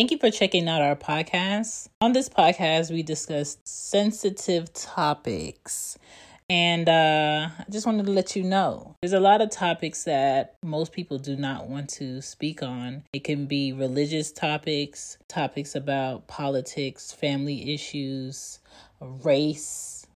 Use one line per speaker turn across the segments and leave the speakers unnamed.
Thank you for checking out our podcast. On this podcast, we discuss sensitive topics. And uh, I just wanted to let you know there's a lot of topics that most people do not want to speak on. It can be religious topics, topics about politics, family issues, race,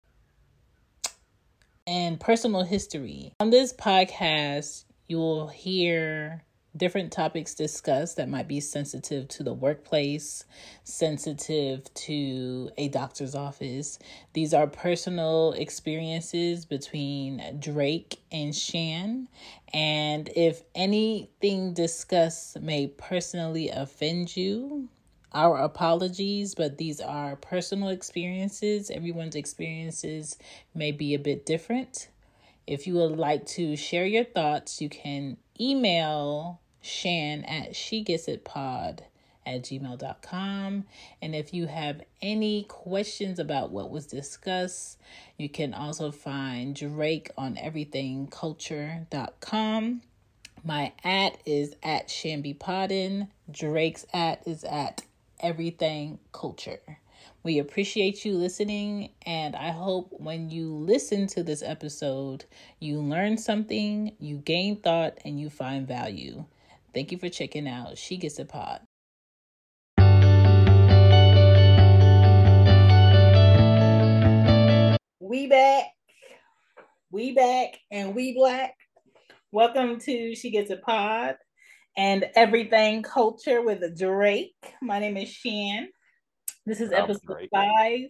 and personal history. On this podcast, you will hear different topics discussed that might be sensitive to the workplace, sensitive to a doctor's office. These are personal experiences between Drake and Shan. And if anything discussed may personally offend you, our apologies, but these are personal experiences. Everyone's experiences may be a bit different. If you would like to share your thoughts, you can email Shan at she gets it pod at gmail.com. And if you have any questions about what was discussed, you can also find Drake on everythingculture.com. My at is at Chanbe Poddin. Drake's at is at everything culture. We appreciate you listening, and I hope when you listen to this episode, you learn something, you gain thought, and you find value. Thank you for checking out She Gets It Pod. We back. We back and we black. Welcome to She Gets It Pod and Everything Culture with a Drake. My name is Shan. This is episode five.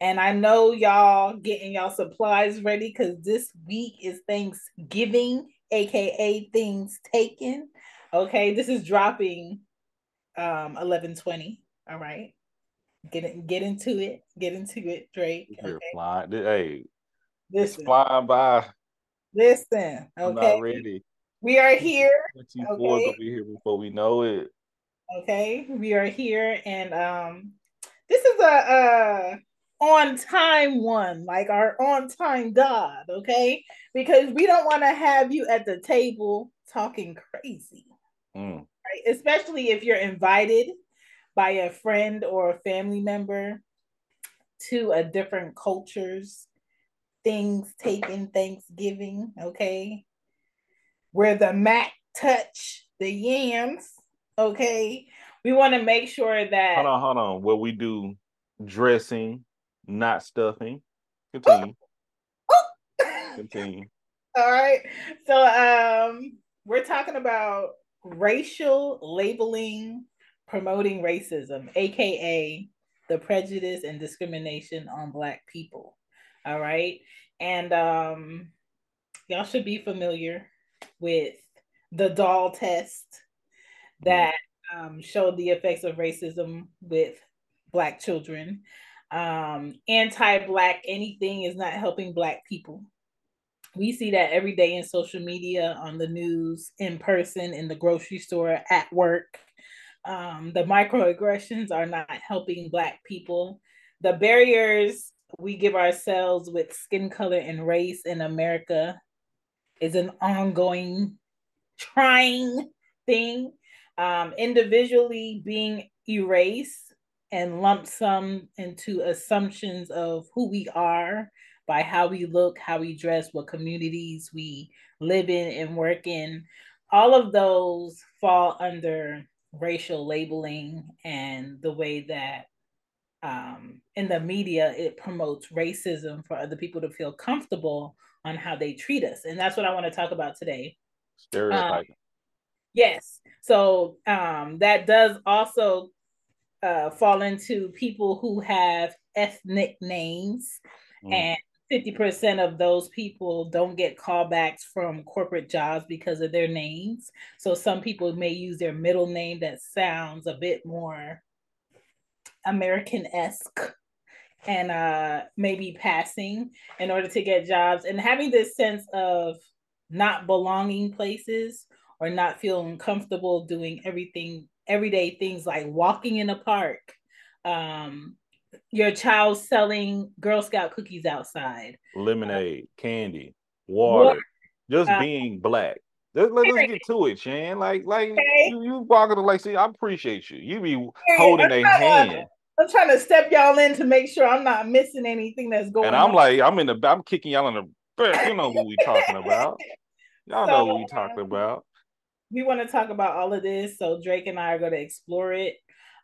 And I know y'all getting y'all supplies ready because this week is Thanksgiving, aka things taken. Okay, this is dropping um 1120. All right. Get it, get into it. Get into it, Drake.
Okay. Flying. Hey, listen. flying by.
Listen, okay. I'm not ready. We are here.
Okay. Gonna be here before we know it.
Okay, we are here, and um, this is a uh on time one, like our on time God. Okay, because we don't want to have you at the table talking crazy. Mm. Right? Especially if you're invited by a friend or a family member to a different culture's things taken Thanksgiving, okay? Where the mac touch the yams, okay? We want to make sure that
hold on, hold on. Where we do dressing, not stuffing. Continue.
Continue. All right. So um we're talking about racial labeling promoting racism, aka the prejudice and discrimination on black people. All right. And um y'all should be familiar with the doll test that um, showed the effects of racism with black children. Um, anti-black anything is not helping black people we see that every day in social media, on the news, in person, in the grocery store, at work. Um, the microaggressions are not helping Black people. The barriers we give ourselves with skin color and race in America is an ongoing, trying thing. Um, individually being erased and lumped sum into assumptions of who we are by how we look, how we dress, what communities we live in and work in. All of those fall under racial labeling and the way that um, in the media it promotes racism for other people to feel comfortable on how they treat us. And that's what I want to talk about today.
Um,
yes. So um, that does also uh, fall into people who have ethnic names mm. and 50% of those people don't get callbacks from corporate jobs because of their names. So some people may use their middle name that sounds a bit more American esque and uh, maybe passing in order to get jobs and having this sense of not belonging places or not feeling comfortable doing everything everyday things like walking in a park um, your child selling Girl Scout cookies outside,
lemonade, uh, candy, water, water. just uh, being black. Let's, let's get to it, Shan. Like, like okay. you, you walking to like, see, I appreciate you. You be holding a hand.
I'm trying to step y'all in to make sure I'm not missing anything that's going. On.
And I'm on. like, I'm in the, I'm kicking y'all in the back. You know what we talking about. Y'all so, know what we talking about.
We want to talk about all of this, so Drake and I are going to explore it.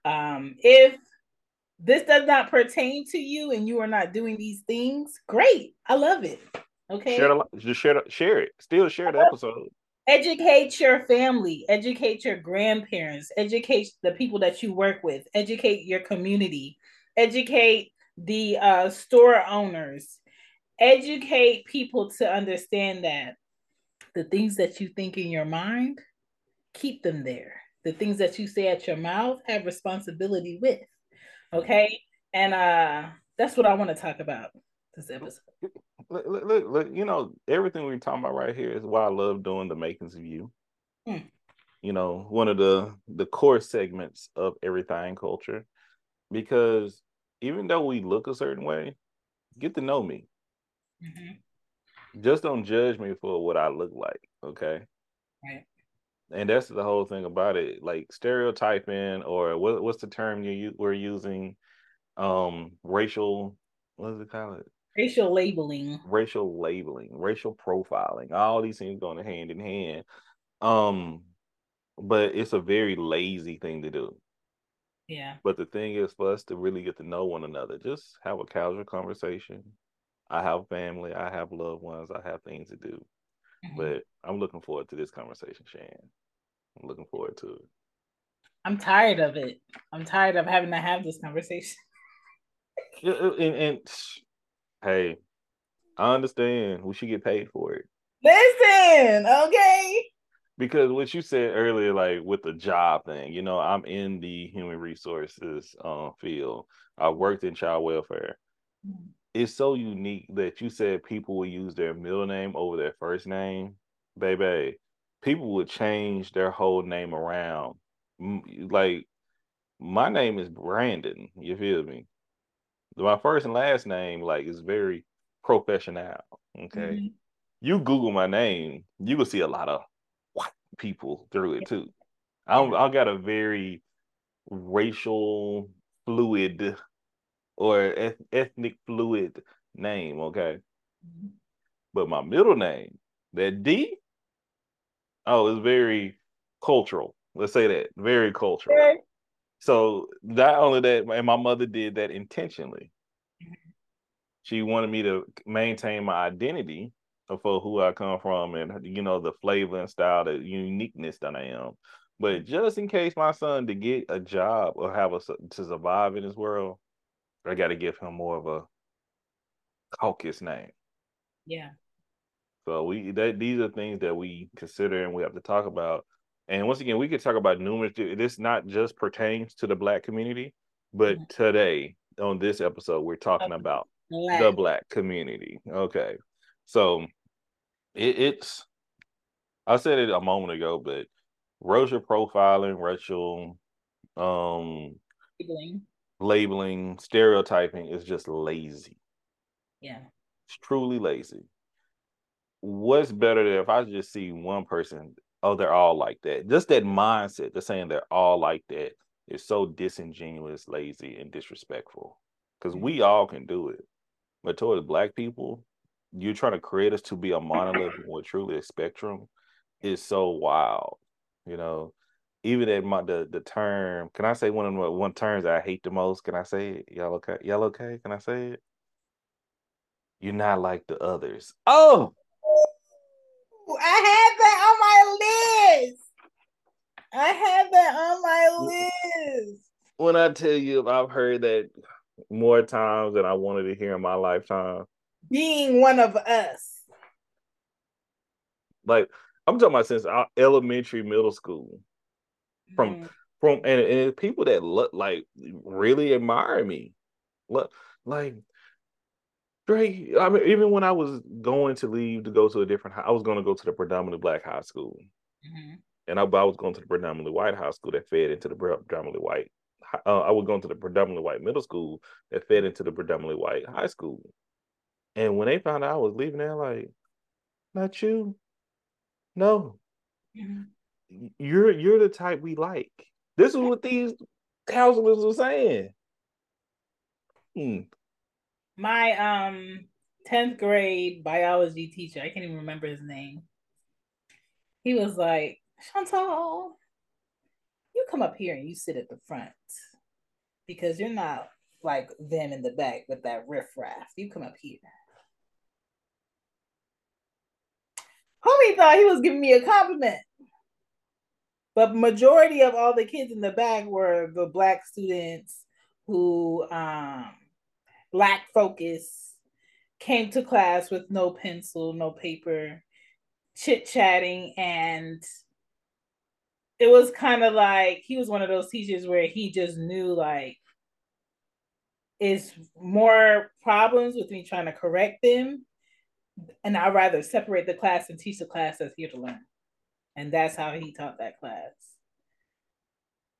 Um, if this does not pertain to you and you are not doing these things, great. I love it. Okay.
Share, the, just share, the, share it. Still share the episode.
Educate your family, educate your grandparents, educate the people that you work with, educate your community, educate the uh, store owners, educate people to understand that the things that you think in your mind, keep them there. The things that you say at your mouth have responsibility with. Okay. And uh that's what I want to talk about this episode.
Look, look, look, you know, everything we're talking about right here is why I love doing the makings of you. Hmm. You know, one of the the core segments of everything culture. Because even though we look a certain way, get to know me. Mm-hmm. Just don't judge me for what I look like. Okay. Right. And that's the whole thing about it. Like stereotyping or what, what's the term you we're using? Um, racial, what does it call it?
racial labeling
racial labeling racial profiling all these things going hand in hand um but it's a very lazy thing to do
yeah
but the thing is for us to really get to know one another just have a casual conversation i have family i have loved ones i have things to do mm-hmm. but i'm looking forward to this conversation shan i'm looking forward to it
i'm tired of it i'm tired of having to have this conversation
and, and Hey, I understand. We should get paid for it.
Listen, okay.
Because what you said earlier, like with the job thing, you know, I'm in the human resources uh, field. I worked in child welfare. Mm-hmm. It's so unique that you said people will use their middle name over their first name, baby. People would change their whole name around. Like my name is Brandon. You feel me? my first and last name like is very professional. Okay. Mm-hmm. You Google my name, you will see a lot of white people through it too. I'm I got a very racial fluid or eth- ethnic fluid name, okay? Mm-hmm. But my middle name, that D, oh, it's very cultural. Let's say that. Very cultural. Okay. So not only that, and my mother did that intentionally. She wanted me to maintain my identity for who I come from and you know the flavor and style, the uniqueness that I am. But just in case my son to get a job or have a to survive in this world, I got to give him more of a caucus name.
Yeah.
So we that these are things that we consider and we have to talk about. And once again, we could talk about numerous. This not just pertains to the black community, but mm-hmm. today on this episode, we're talking okay. about black. the black community. Okay, so it, it's. I said it a moment ago, but racial profiling, racial um labeling, labeling, stereotyping is just lazy.
Yeah,
it's truly lazy. What's better than if I just see one person oh, they're all like that. Just that mindset, the saying they're all like that is so disingenuous, lazy, and disrespectful. Because we mm-hmm. all can do it. But towards black people, you're trying to create us to be a monolith or truly a spectrum is so wild. You know, even at my the the term, can I say one of the one terms I hate the most? Can I say it? Y'all okay? Y'all okay? Can I say it? You're not like the others. Oh,
I had that on my list. I had that on my list.
When I tell you, I've heard that more times than I wanted to hear in my lifetime.
Being one of us.
Like I'm talking about since uh, elementary, middle school. From mm. from and, and people that look like really admire me. Look like Drake, I mean, even when I was going to leave to go to a different, I was going to go to the predominantly black high school, mm-hmm. and I, I, was going to the predominantly white high school that fed into the predominantly white. Uh, I was going to the predominantly white middle school that fed into the predominantly white high school, and when they found out I was leaving, they're like, "Not you, no, mm-hmm. You're you're the type we like. This is what these counselors were saying.
Hmm. My um 10th grade biology teacher, I can't even remember his name. He was like, Chantal, you come up here and you sit at the front because you're not like them in the back with that riffraff. You come up here. Homie thought he was giving me a compliment. But majority of all the kids in the back were the black students who um black focus came to class with no pencil, no paper, chit-chatting and it was kind of like he was one of those teachers where he just knew like is more problems with me trying to correct them and I'd rather separate the class and teach the class that's here to learn. And that's how he taught that class.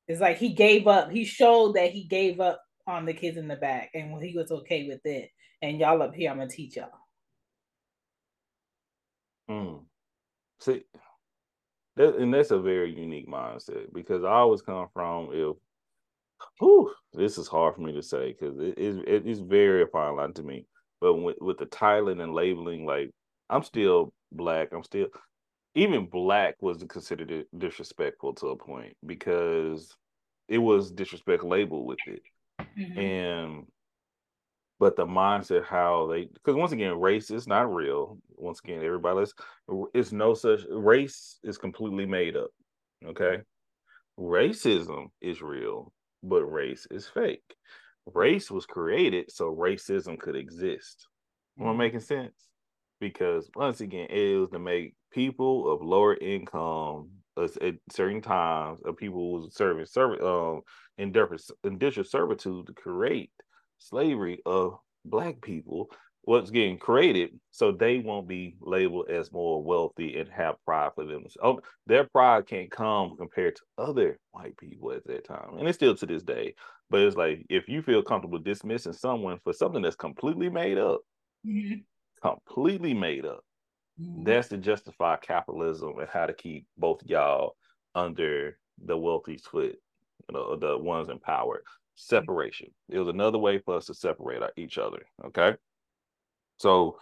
It's like he gave up. He showed that he gave up on the kids in the back and he was okay with it. And y'all up here, I'm gonna teach y'all.
Mm. See, that, and that's a very unique mindset because I always come from if whew, this is hard for me to say because it is it is very fine line to me. But with, with the titling and labeling, like I'm still black. I'm still even black was considered disrespectful to a point because it was disrespect labeled with it. Mm-hmm. And but the mindset how they because once again race is not real once again everybody let's it's no such race is completely made up okay racism is real but race is fake race was created so racism could exist. Am I making sense? Because once again, it was to make people of lower income at certain times of people who serving service um indentured servitude to create slavery of black people what's getting created so they won't be labeled as more wealthy and have pride for them. Oh, their pride can't come compared to other white people at that time. And it's still to this day. But it's like if you feel comfortable dismissing someone for something that's completely made up, mm-hmm. Completely made up, mm-hmm. that's to justify capitalism and how to keep both y'all under the wealthy's foot, you know, the ones in power. Separation. It was another way for us to separate each other. Okay. So,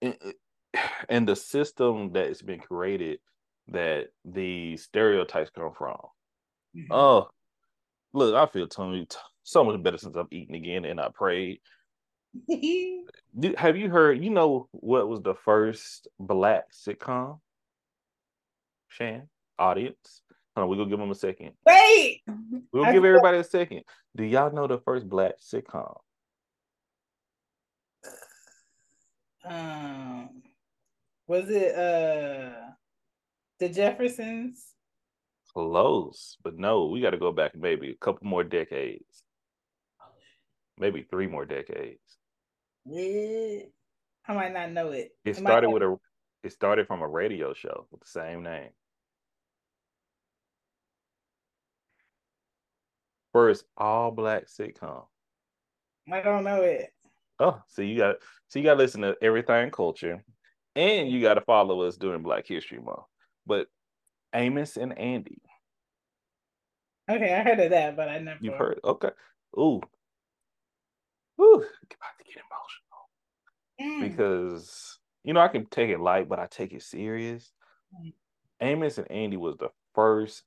and the system that has been created that the stereotypes come from. Mm-hmm. Oh, Look, I feel Tony so much better since I've eaten again and I prayed. Have you heard? You know what was the first black sitcom? Shan, audience. Hold on, we're gonna give them a second.
Wait,
we'll I give everybody a second. Do y'all know the first black sitcom?
Um, was it uh the Jeffersons?
Close, but no, we got to go back maybe a couple more decades, maybe three more decades.
Yeah, I might not know it.
It started with a. It started from a radio show with the same name. First all black sitcom.
I don't know it.
Oh, so you got so you got to listen to everything culture, and you got to follow us during Black History Month. But Amos and Andy.
Okay, I heard of that, but I never.
You've heard? Okay. Ooh. Ooh, about to get emotional. Mm. Because you know I can take it light, but I take it serious. Mm. Amos and Andy was the first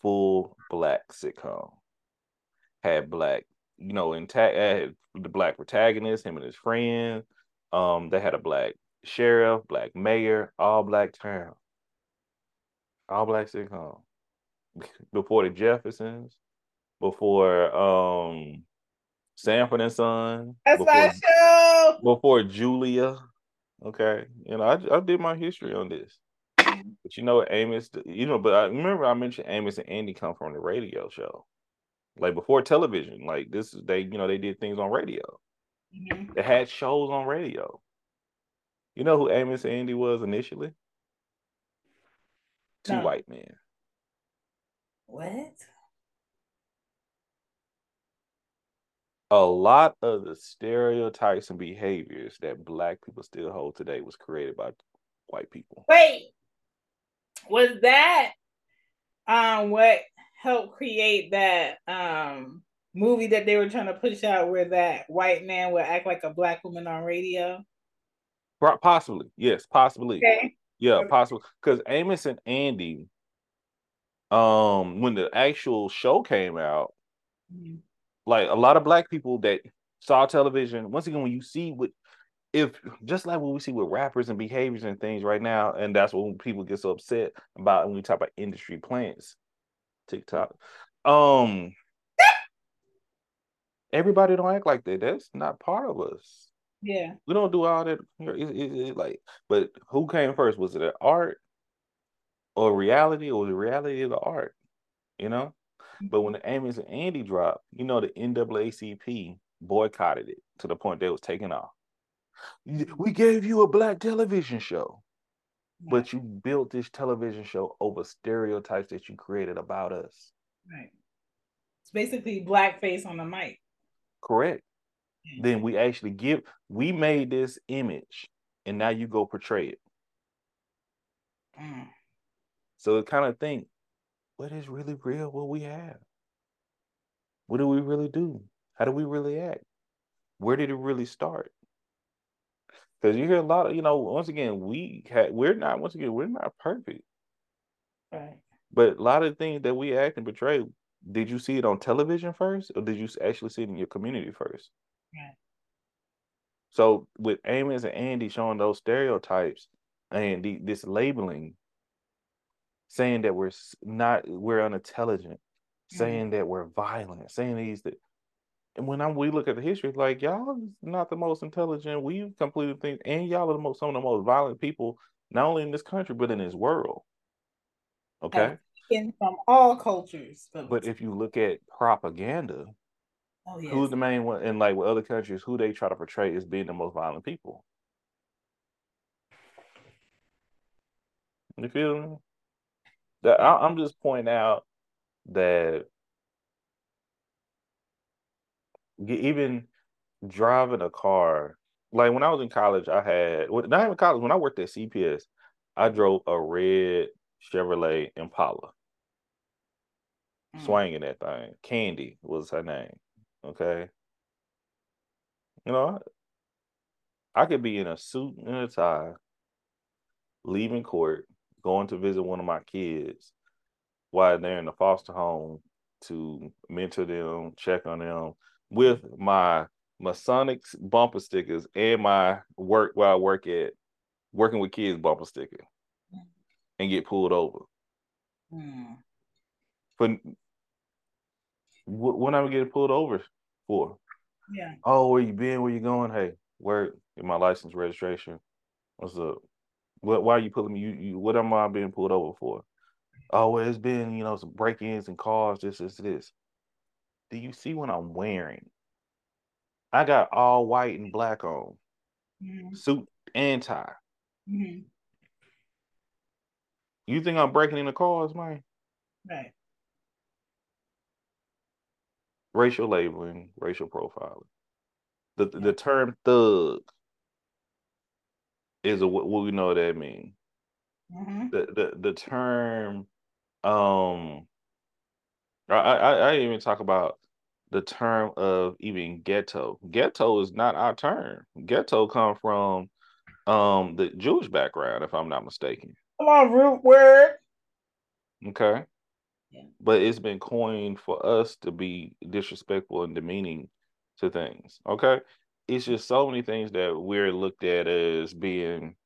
full black sitcom. Had black, you know, intact had the black protagonist, him and his friend. Um, they had a black sheriff, black mayor, all black town. All black sitcom. Before the Jeffersons, before um Sanford and Son.
That's before, my show.
Before Julia. Okay. You know, I, I did my history on this. But you know Amos, you know, but I remember I mentioned Amos and Andy come from the radio show. Like before television. Like this is they, you know, they did things on radio. Mm-hmm. They had shows on radio. You know who Amos and Andy was initially? Two no. white men.
What?
A lot of the stereotypes and behaviors that black people still hold today was created by white people.
Wait. was that um what helped create that um movie that they were trying to push out where that white man would act like a black woman on radio?
Possibly, yes, possibly. Okay. Yeah, okay. possible. Because Amos and Andy, um, when the actual show came out, mm-hmm. Like a lot of black people that saw television, once again, when you see what if just like what we see with rappers and behaviors and things right now, and that's when people get so upset about when we talk about industry plants, TikTok. Um everybody don't act like that. That's not part of us.
Yeah.
We don't do all that. It, it, it, like, but who came first? Was it art or reality, or the reality of the art? You know. But when the Amos and Andy dropped, you know, the NAACP boycotted it to the point they was taking off. We gave you a black television show, but you built this television show over stereotypes that you created about us.
Right. It's basically blackface on the mic.
Correct. Mm-hmm. Then we actually give, we made this image and now you go portray it. Mm. So it kind of think, what is really real? What we have? What do we really do? How do we really act? Where did it really start? Because you hear a lot of, you know, once again, we had, we're not, once again, we're not perfect.
Right.
But a lot of things that we act and portray, did you see it on television first, or did you actually see it in your community first?
Right.
So with Amos and Andy showing those stereotypes and the, this labeling, saying that we're not, we're unintelligent, mm-hmm. saying that we're violent, saying these that and when I we look at the history, like y'all not the most intelligent. We've completed things, and y'all are the most some of the most violent people, not only in this country but in this world. Okay,
in from all cultures.
But, but if you look at propaganda,
oh, yes.
who's the main one? In like with other countries, who they try to portray as being the most violent people. You feel me? That I, I'm just pointing out that even driving a car, like when I was in college, I had not even college. When I worked at CPS, I drove a red Chevrolet Impala, mm. swinging that thing. Candy was her name. Okay, you know, I could be in a suit and a tie, leaving court, going to visit one of my kids while they're in the foster home to mentor them, check on them, with my Masonics bumper stickers and my work where I work at working with kids bumper sticker and get pulled over.
Mm.
For when I'm getting pulled over for?
Yeah.
Oh, where you been? Where you going? Hey, where in my license registration? What's up? What? Why are you pulling me? You, you what am I being pulled over for? Oh, well, it's been you know some break-ins and cars. This, this, this do you see what I'm wearing? I got all white and black on, mm-hmm. suit and tie.
Mm-hmm.
You think I'm breaking into cars, man?
Right.
Racial labeling, racial profiling. The yeah. the term thug is a what we know what that means.
Mm-hmm.
The the the term um I, I I even talk about the term of even ghetto. Ghetto is not our term. Ghetto come from um the Jewish background, if I'm not mistaken.
Come on, root word.
Okay. Yeah. But it's been coined for us to be disrespectful and demeaning to things. Okay. It's just so many things that we're looked at as being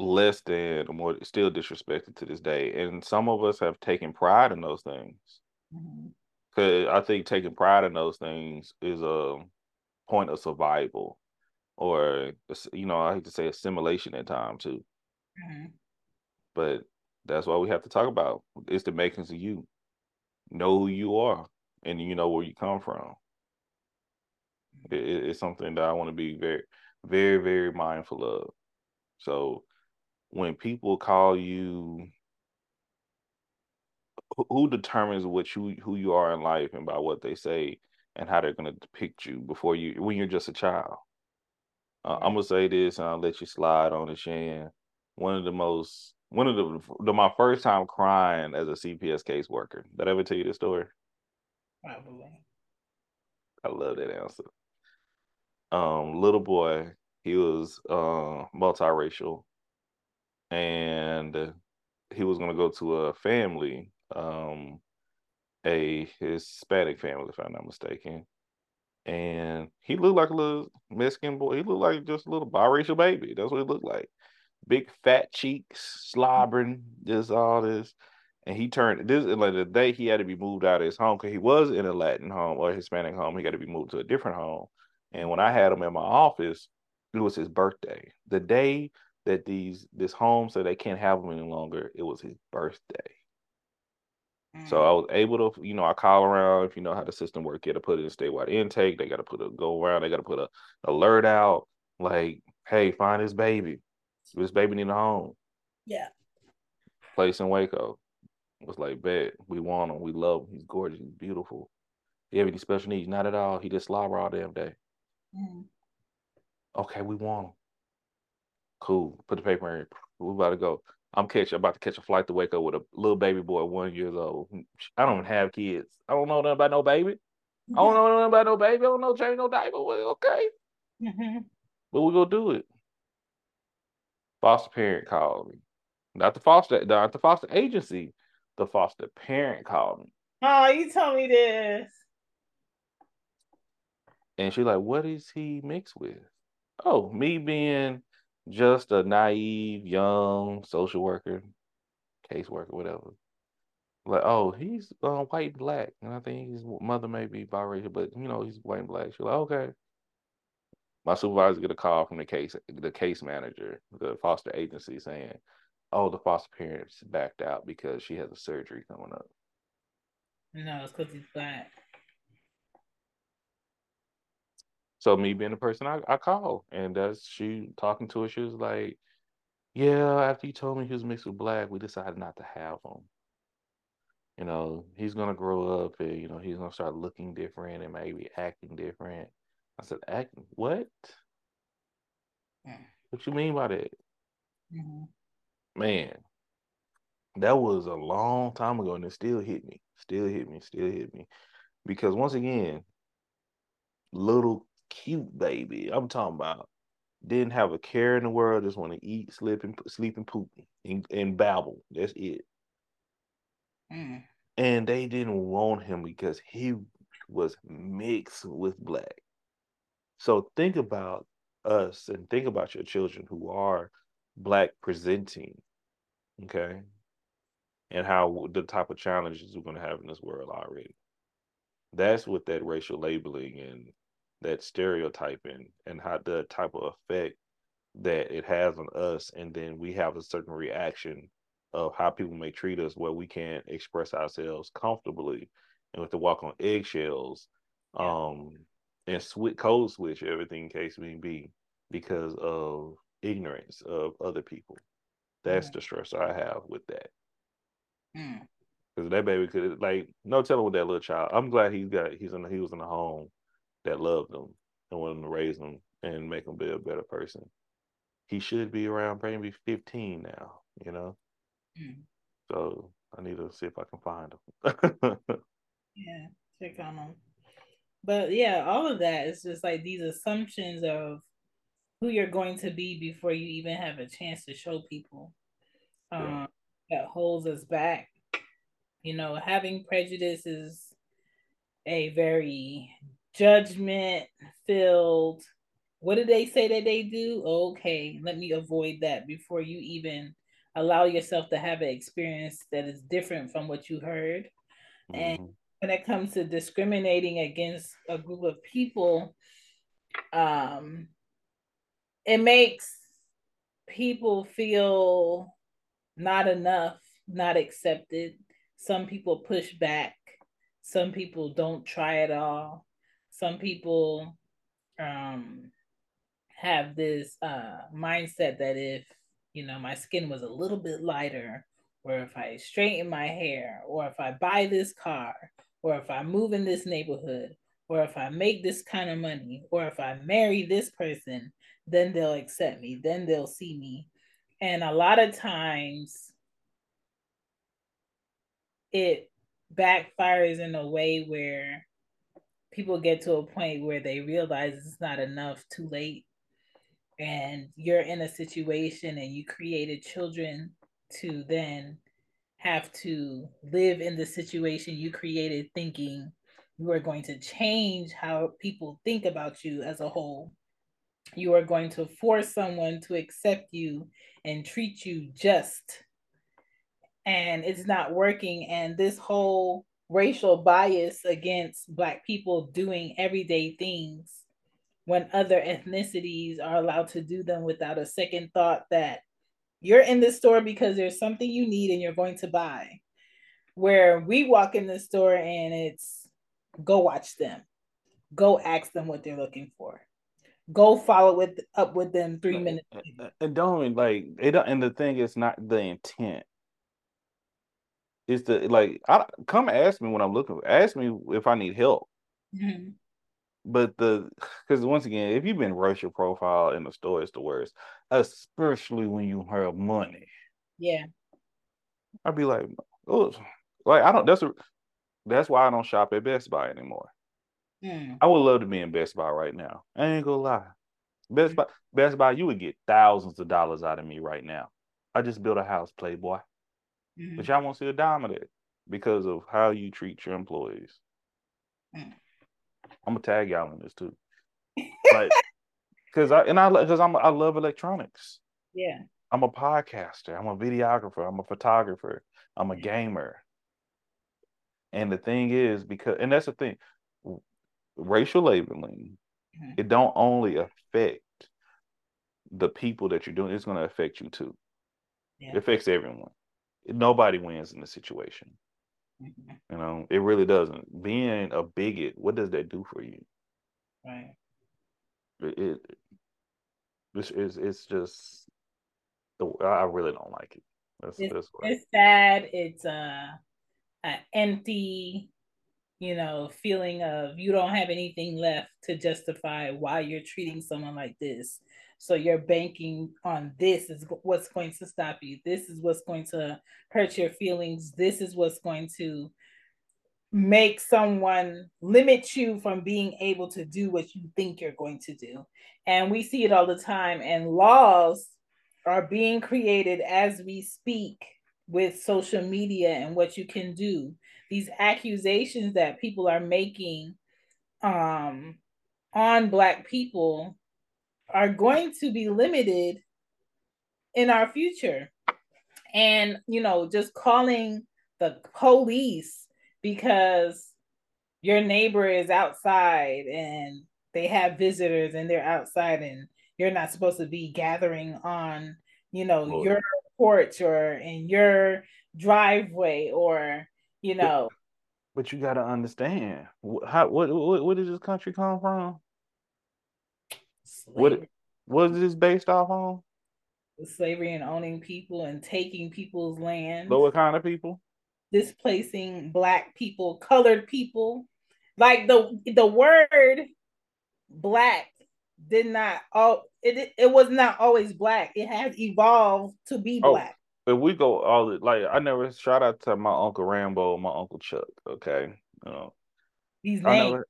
less than or more still disrespected to this day. And some of us have taken pride in those things. Mm-hmm. Cause I think taking pride in those things is a point of survival, or you know, I hate to say assimilation at times too. Mm-hmm. But that's why we have to talk about it's the makings of you. Know who you are, and you know where you come from. It, it's something that I want to be very, very, very mindful of. So when people call you who determines what you who you are in life and by what they say and how they're going to depict you before you when you're just a child. Uh, I'm gonna say this and I'll let you slide on the Shan. one of the most one of the, the my first time crying as a CPS caseworker. Did I ever tell you this story?
Probably.
I love that answer. Um, little boy, he was uh multiracial, and he was gonna go to a family, um, a Hispanic family, if I'm not mistaken. And he looked like a little Mexican boy. He looked like just a little biracial baby. That's what he looked like. Big fat cheeks, slobbering, just all this. And he turned this like the day he had to be moved out of his home because he was in a Latin home or Hispanic home. He got to be moved to a different home. And when I had him in my office, it was his birthday. The day that these this home said they can't have him any longer, it was his birthday. So mm. I was able to, you know, I call around if you know how the system works. You got to put it in statewide intake. They got to put a go around. They got to put a alert out like, "Hey, find this baby. This baby need a home."
Yeah.
Place in Waco. Was like, bet we want him. We love him. He's gorgeous. He's beautiful. You have any special needs? Not at all. He just slobber all damn day. Mm. Okay, we want him. Cool. Put the paper in. We about to go. I'm catching about to catch a flight to Waco with a little baby boy, one years old. I don't have kids. I don't know nothing about no baby. Mm-hmm. I don't know nothing about no baby. I don't know change no diaper. Okay. Mm-hmm. But we gonna do it. Foster parent called me. Not the foster, not the foster agency. The foster parent called me.
Oh, you told me this.
And she's like, what is he mixed with? Oh, me being just a naive young social worker, caseworker, whatever. Like, oh, he's uh, white and black, and I think his mother may be biracial, but you know he's white and black. She's like, okay. My supervisor get a call from the case, the case manager, the foster agency, saying, "Oh, the foster parents backed out because she has a surgery coming up."
No, it's because he's black.
So me being the person I, I called, and that's she talking to her. She was like, "Yeah, after you told me he was mixed with black, we decided not to have him. You know, he's gonna grow up, and you know, he's gonna start looking different and maybe acting different." I said, "Acting what? Mm. What you mean by that?" Mm-hmm. Man, that was a long time ago, and it still hit me. Still hit me. Still hit me. Because once again, little cute baby. I'm talking about didn't have a care in the world, just want to eat, sleep, and sleep and poop and, and babble. That's it. Mm. And they didn't want him because he was mixed with black. So think about us and think about your children who are black presenting, okay? And how the type of challenges we're going to have in this world already. That's what that racial labeling and that stereotyping and how the type of effect that it has on us and then we have a certain reaction of how people may treat us where we can't express ourselves comfortably. And with to walk on eggshells um and switch code switch everything case may be because of ignorance of other people. That's the stress i have with that. Because mm. that baby could like no telling with that little child i'm glad he's got he's in he was in a home that loved them and wanted to raise them and make them be a better person. He should be around maybe 15 now, you know? Mm. So I need to see if I can find
him. yeah, check on him. But yeah, all of that is just like these assumptions of who you're going to be before you even have a chance to show people. Um, yeah. That holds us back. You know, having prejudice is a very judgment filled what did they say that they do? Okay let me avoid that before you even allow yourself to have an experience that is different from what you heard. Mm-hmm. and when it comes to discriminating against a group of people um it makes people feel not enough not accepted. Some people push back. Some people don't try at all some people um, have this uh, mindset that if you know my skin was a little bit lighter or if i straighten my hair or if i buy this car or if i move in this neighborhood or if i make this kind of money or if i marry this person then they'll accept me then they'll see me. And a lot of times it backfires in a way where people get to a point where they realize it's not enough too late. And you're in a situation and you created children to then have to live in the situation you created thinking you are going to change how people think about you as a whole. You are going to force someone to accept you and treat you just. And it's not working. And this whole racial bias against black people doing everyday things when other ethnicities are allowed to do them without a second thought that you're in the store because there's something you need and you're going to buy. Where we walk in the store and it's go watch them. Go ask them what they're looking for. Go follow with up with them three minutes
and don't like it don't and the thing is not the intent is the like I come ask me when I'm looking. Ask me if I need help. Mm-hmm. But the because once again, if you've been your profile in the store, it's the worst, especially when you have money.
Yeah,
I'd be like, oh, like I don't. That's a, that's why I don't shop at Best Buy anymore. Mm. I would love to be in Best Buy right now. I ain't gonna lie. Best Buy, Best Buy, you would get thousands of dollars out of me right now. I just built a house, Playboy. Mm-hmm. But y'all won't see a dime of that because of how you treat your employees. Mm. I'm gonna tag y'all in this too. But because I and I because I'm I love electronics.
Yeah.
I'm a podcaster. I'm a videographer. I'm a photographer. I'm a gamer. And the thing is, because and that's the thing, racial labeling, mm-hmm. it don't only affect the people that you're doing, it's gonna affect you too. Yeah. It affects everyone nobody wins in the situation. Mm-hmm. You know, it really doesn't. Being a bigot, what does that do for you?
Right.
It, it it's, it's, it's just the I really don't like it.
That's, it's, that's it's sad. It's a, an empty, you know, feeling of you don't have anything left to justify why you're treating someone like this. So you're banking on this is what's going to stop you. This is what's going to hurt your feelings. This is what's going to make someone limit you from being able to do what you think you're going to do. And we see it all the time. And laws are being created as we speak with social media and what you can do. These accusations that people are making um, on Black people are going to be limited in our future. And, you know, just calling the police because your neighbor is outside and they have visitors and they're outside and you're not supposed to be gathering on, you know, your porch or in your driveway or, you know.
But, you got to understand how what, what what does this country come from? What was this based off on?
Slavery and owning people and taking people's land.
But what kind of people?
Displacing black people, colored people. Like the the word black did not all it it was not always black. It has evolved to be oh, black.
But we go all like I never shout out to my uncle Rambo, my uncle Chuck. Okay, you know,
these names. Never,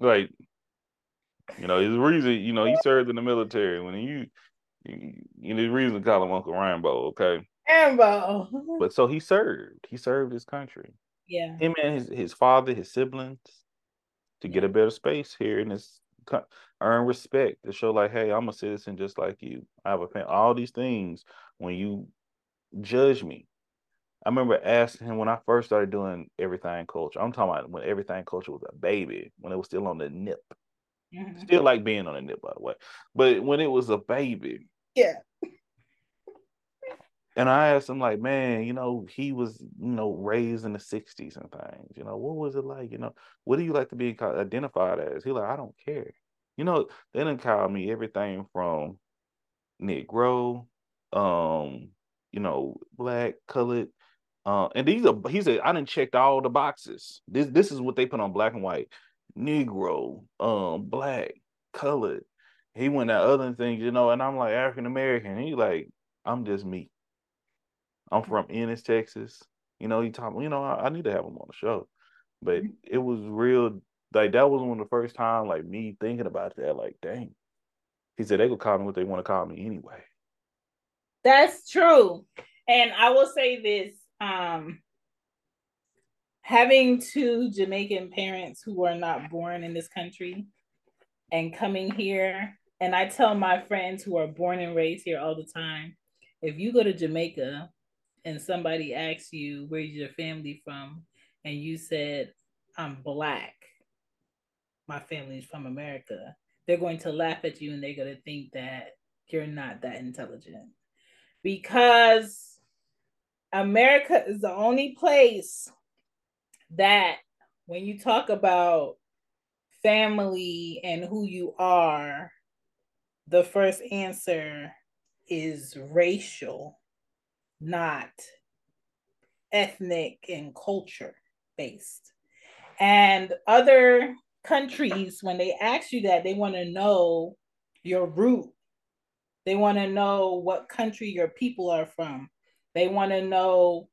like you know, his reason, you know, he served in the military. When you, you, you know, reason to call him Uncle Rambo, okay?
Rambo.
But so he served. He served his country.
Yeah.
Him and his, his father, his siblings, to get a better space here in this earn respect to show like, hey, I'm a citizen just like you. I have a family. All these things when you judge me. I remember asking him when I first started doing everything culture. I'm talking about when everything culture was a baby, when it was still on the nip. Mm-hmm. Still like being on a nip, by the way. But when it was a baby,
yeah.
And I asked him, like, man, you know, he was, you know, raised in the '60s and things. You know, what was it like? You know, what do you like to be identified as? He like, I don't care. You know, they didn't call me everything from Negro, um, you know, black, colored, uh, and these are he said I didn't check all the boxes. This this is what they put on black and white. Negro, um, black, colored. He went at other things, you know, and I'm like African American. He like, I'm just me. I'm from Ennis, Texas. You know, he me, you know, I, I need to have him on the show. But it was real like that was one of the first time like me thinking about that, like, dang. He said they could call me what they want to call me anyway.
That's true. And I will say this, um, having two Jamaican parents who are not born in this country and coming here, and I tell my friends who are born and raised here all the time, if you go to Jamaica and somebody asks you where's your family from, and you said I'm black, my family is from America, they're going to laugh at you and they're going to think that you're not that intelligent. Because America is the only place that when you talk about family and who you are, the first answer is racial, not ethnic and culture based. And other countries, when they ask you that, they want to know your root. They want to know what country your people are from. They want to know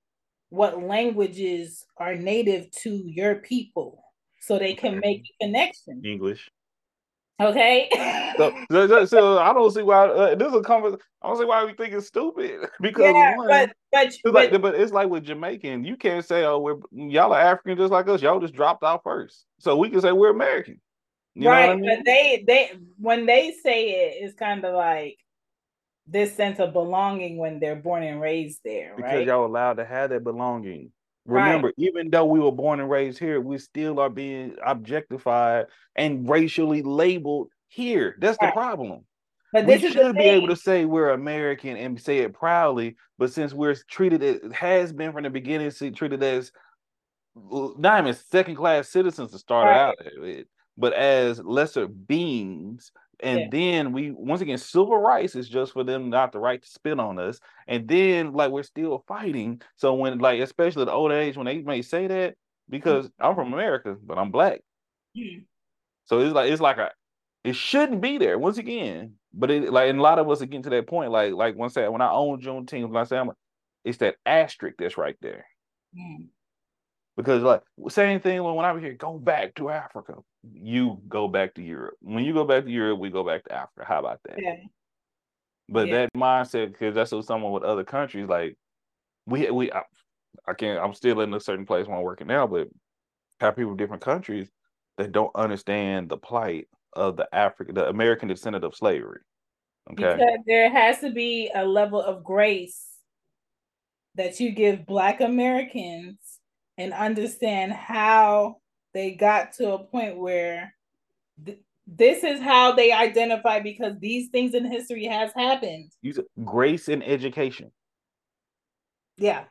what languages are native to your people so they can make a connection.
English.
Okay.
so, so, so, I don't see why uh, this is a conversation. I don't see why we think it's stupid because yeah, one, but but, it's but, like, but it's like with Jamaican, you can't say oh we're y'all are African just like us. Y'all just dropped out first, so we can say we're American.
You right, I mean? but they they when they say it, it's kind of like this sense of belonging when they're born and raised there,
because right? y'all allowed to have that belonging. Remember, right. even though we were born and raised here, we still are being objectified and racially labeled here. That's right. the problem. But we should be able to say we're American and say it proudly, but since we're treated it has been from the beginning treated as not even second class citizens to start right. out but as lesser beings and yeah. then we once again civil rights is just for them not the right to spit on us and then like we're still fighting so when like especially the old age when they may say that because mm-hmm. i'm from america but i'm black mm-hmm. so it's like it's like a it shouldn't be there once again but it like and a lot of us are getting to that point like like once that when i own juneteenth when i say i'm it's that asterisk that's right there mm-hmm. Because like same thing when, when i was here go back to africa you go back to Europe. When you go back to Europe, we go back to Africa. How about that? Yeah. But yeah. that mindset, because that's what someone with other countries like we we I, I, can't. I'm still in a certain place when I'm working now, but have people different countries that don't understand the plight of the African, the American descendant of slavery.
Okay, because there has to be a level of grace that you give Black Americans and understand how they got to a point where th- this is how they identify because these things in history has happened.
Use grace and education.
Yeah.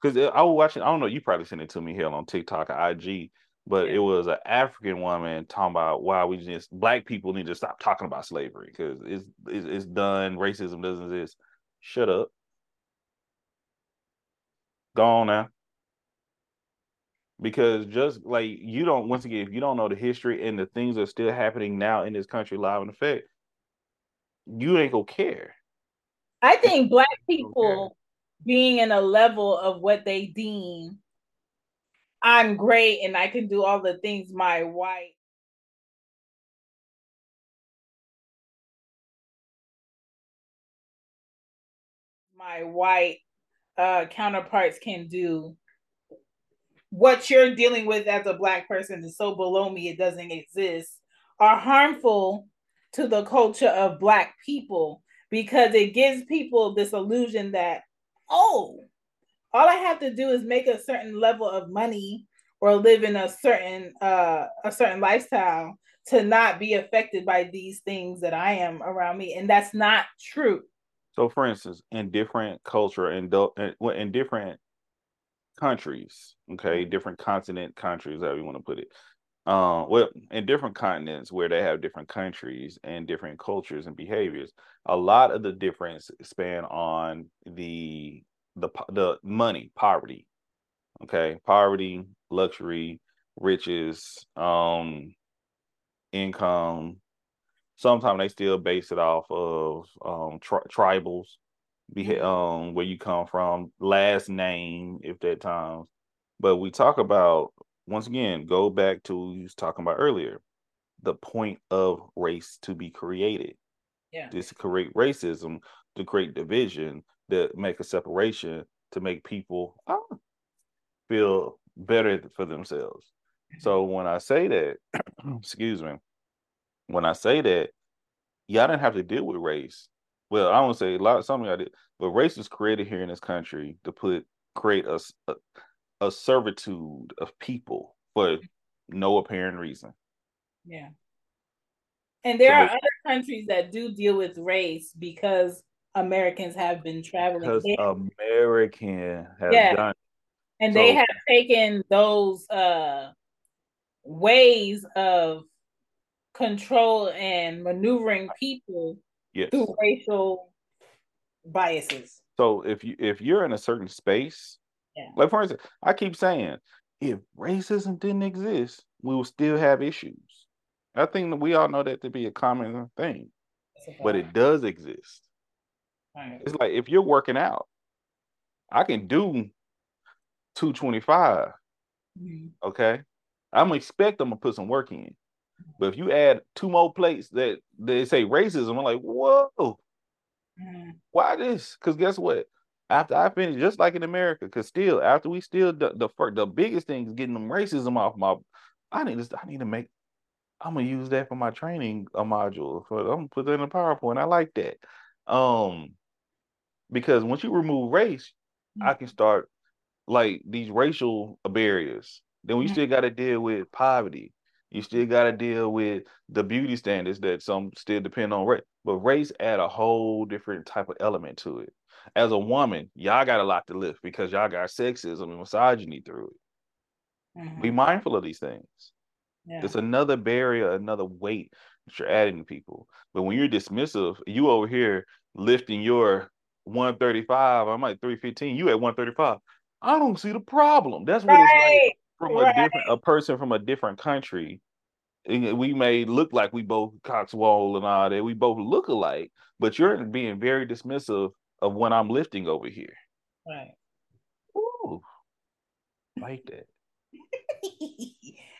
Because I was watching, I don't know, you probably sent it to me here on TikTok or IG, but yeah. it was an African woman talking about why we just black people need to stop talking about slavery because it's, it's it's done. Racism doesn't exist. Shut up. Go on now because just like you don't once again if you don't know the history and the things that are still happening now in this country live in effect you ain't gonna care.
I think black people being in a level of what they deem i'm great and i can do all the things my white my white uh counterparts can do what you're dealing with as a black person is so below me it doesn't exist are harmful to the culture of black people because it gives people this illusion that oh all i have to do is make a certain level of money or live in a certain uh a certain lifestyle to not be affected by these things that i am around me and that's not true.
So for instance in different culture and in, in different countries, okay, different continent countries, however you want to put it. Um, well, in different continents where they have different countries and different cultures and behaviors, a lot of the difference span on the the the money, poverty, okay, poverty, luxury, riches, um, income. Sometimes they still base it off of um tri- tribals, be um where you come from, last name, if that times. But we talk about once again, go back to what we was talking about earlier, the point of race to be created.
Yeah.
This create racism to create division, to make a separation, to make people oh, feel better for themselves. So mm-hmm. when I say that, excuse me, when I say that, y'all didn't have to deal with race. Well, I don't say a lot. Something I did, but race was created here in this country to put create a, a, a servitude of people for no apparent reason.
Yeah. And there so are other countries that do deal with race because Americans have been traveling.
Because American have yeah. done.
And so, they have taken those uh ways of control and maneuvering people
yes.
through racial biases.
So if you if you're in a certain space,
yeah.
like for instance, I keep saying if racism didn't exist, we would still have issues. I think that we all know that to be a common thing, but it does exist.
Right.
It's like if you're working out, I can do 225. Mm-hmm. Okay. I'm expect I'm gonna put some work in. But if you add two more plates that they say racism, I'm like, whoa, why this? Because guess what? After I finish, just like in America, because still after we still the the, the biggest thing is getting them racism off my. I need to I need to make. I'm gonna use that for my training a module. For I'm gonna put that in a PowerPoint. I like that. Um, because once you remove race, mm-hmm. I can start like these racial barriers. Then we mm-hmm. still got to deal with poverty. You still got to deal with the beauty standards that some still depend on race. But race add a whole different type of element to it. As a woman, y'all got a lot to lift because y'all got sexism and misogyny through it. Mm-hmm. Be mindful of these things. Yeah. It's another barrier, another weight that you're adding to people. But when you're dismissive, you over here lifting your 135, I'm like 315, you at 135. I don't see the problem. That's what right. it's like from right. a different a person from a different country. We may look like we both Cotswold and all that. We both look alike, but you're being very dismissive of when I'm lifting over here.
Right.
Ooh, like that.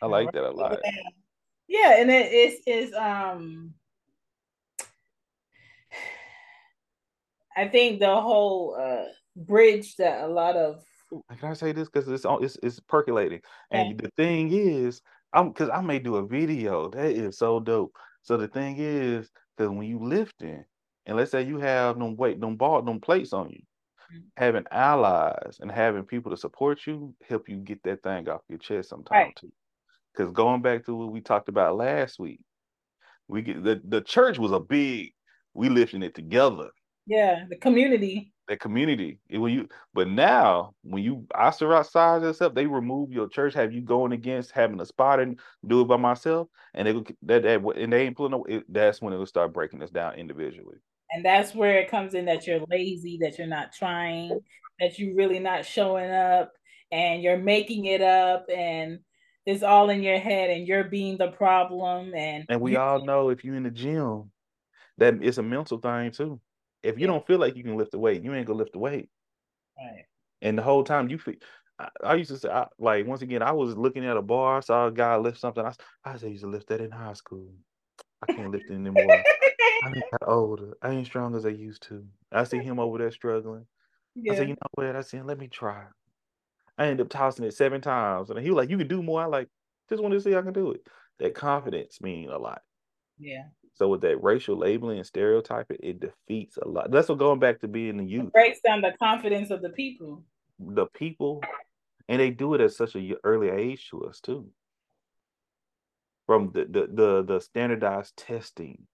I like that a lot.
Yeah, and it is is um I think the whole uh bridge that a lot of
can I say this because it's it's it's percolating. And the thing is, I'm because I may do a video that is so dope. So the thing is, because when you lifting, and let's say you have them weight, them ball, them plates on you, mm-hmm. having allies and having people to support you help you get that thing off your chest sometimes right. too. Because going back to what we talked about last week, we get the the church was a big. We lifting it together.
Yeah, the community
that community. When you, but now when you ostracize yourself, they remove your church, have you going against having a spot and do it by myself, and they that, that and they ain't pulling. No, it, that's when it will start breaking us down individually.
And that's where it comes in that you're lazy, that you're not trying, that you're really not showing up, and you're making it up, and it's all in your head, and you're being the problem. And
and we all know if you're in the gym, that it's a mental thing too. If you yeah. don't feel like you can lift the weight, you ain't gonna lift the weight.
Right.
And the whole time you feel, I, I used to say, I, like once again, I was looking at a bar, I saw a guy lift something. I, I said, I used to lift that in high school. I can't lift it anymore. I ain't got older. I ain't strong as I used to. I see him over there struggling. Yeah. I said, you know what? I said, let me try. I ended up tossing it seven times. And he was like, you can do more. I like, just want to see I can do it. That confidence mean a lot.
Yeah.
So with that racial labeling and stereotyping, it defeats a lot. That's what going back to being the youth. It
breaks down the confidence of the people.
The people, and they do it at such a early age to us too. From the the the, the standardized testing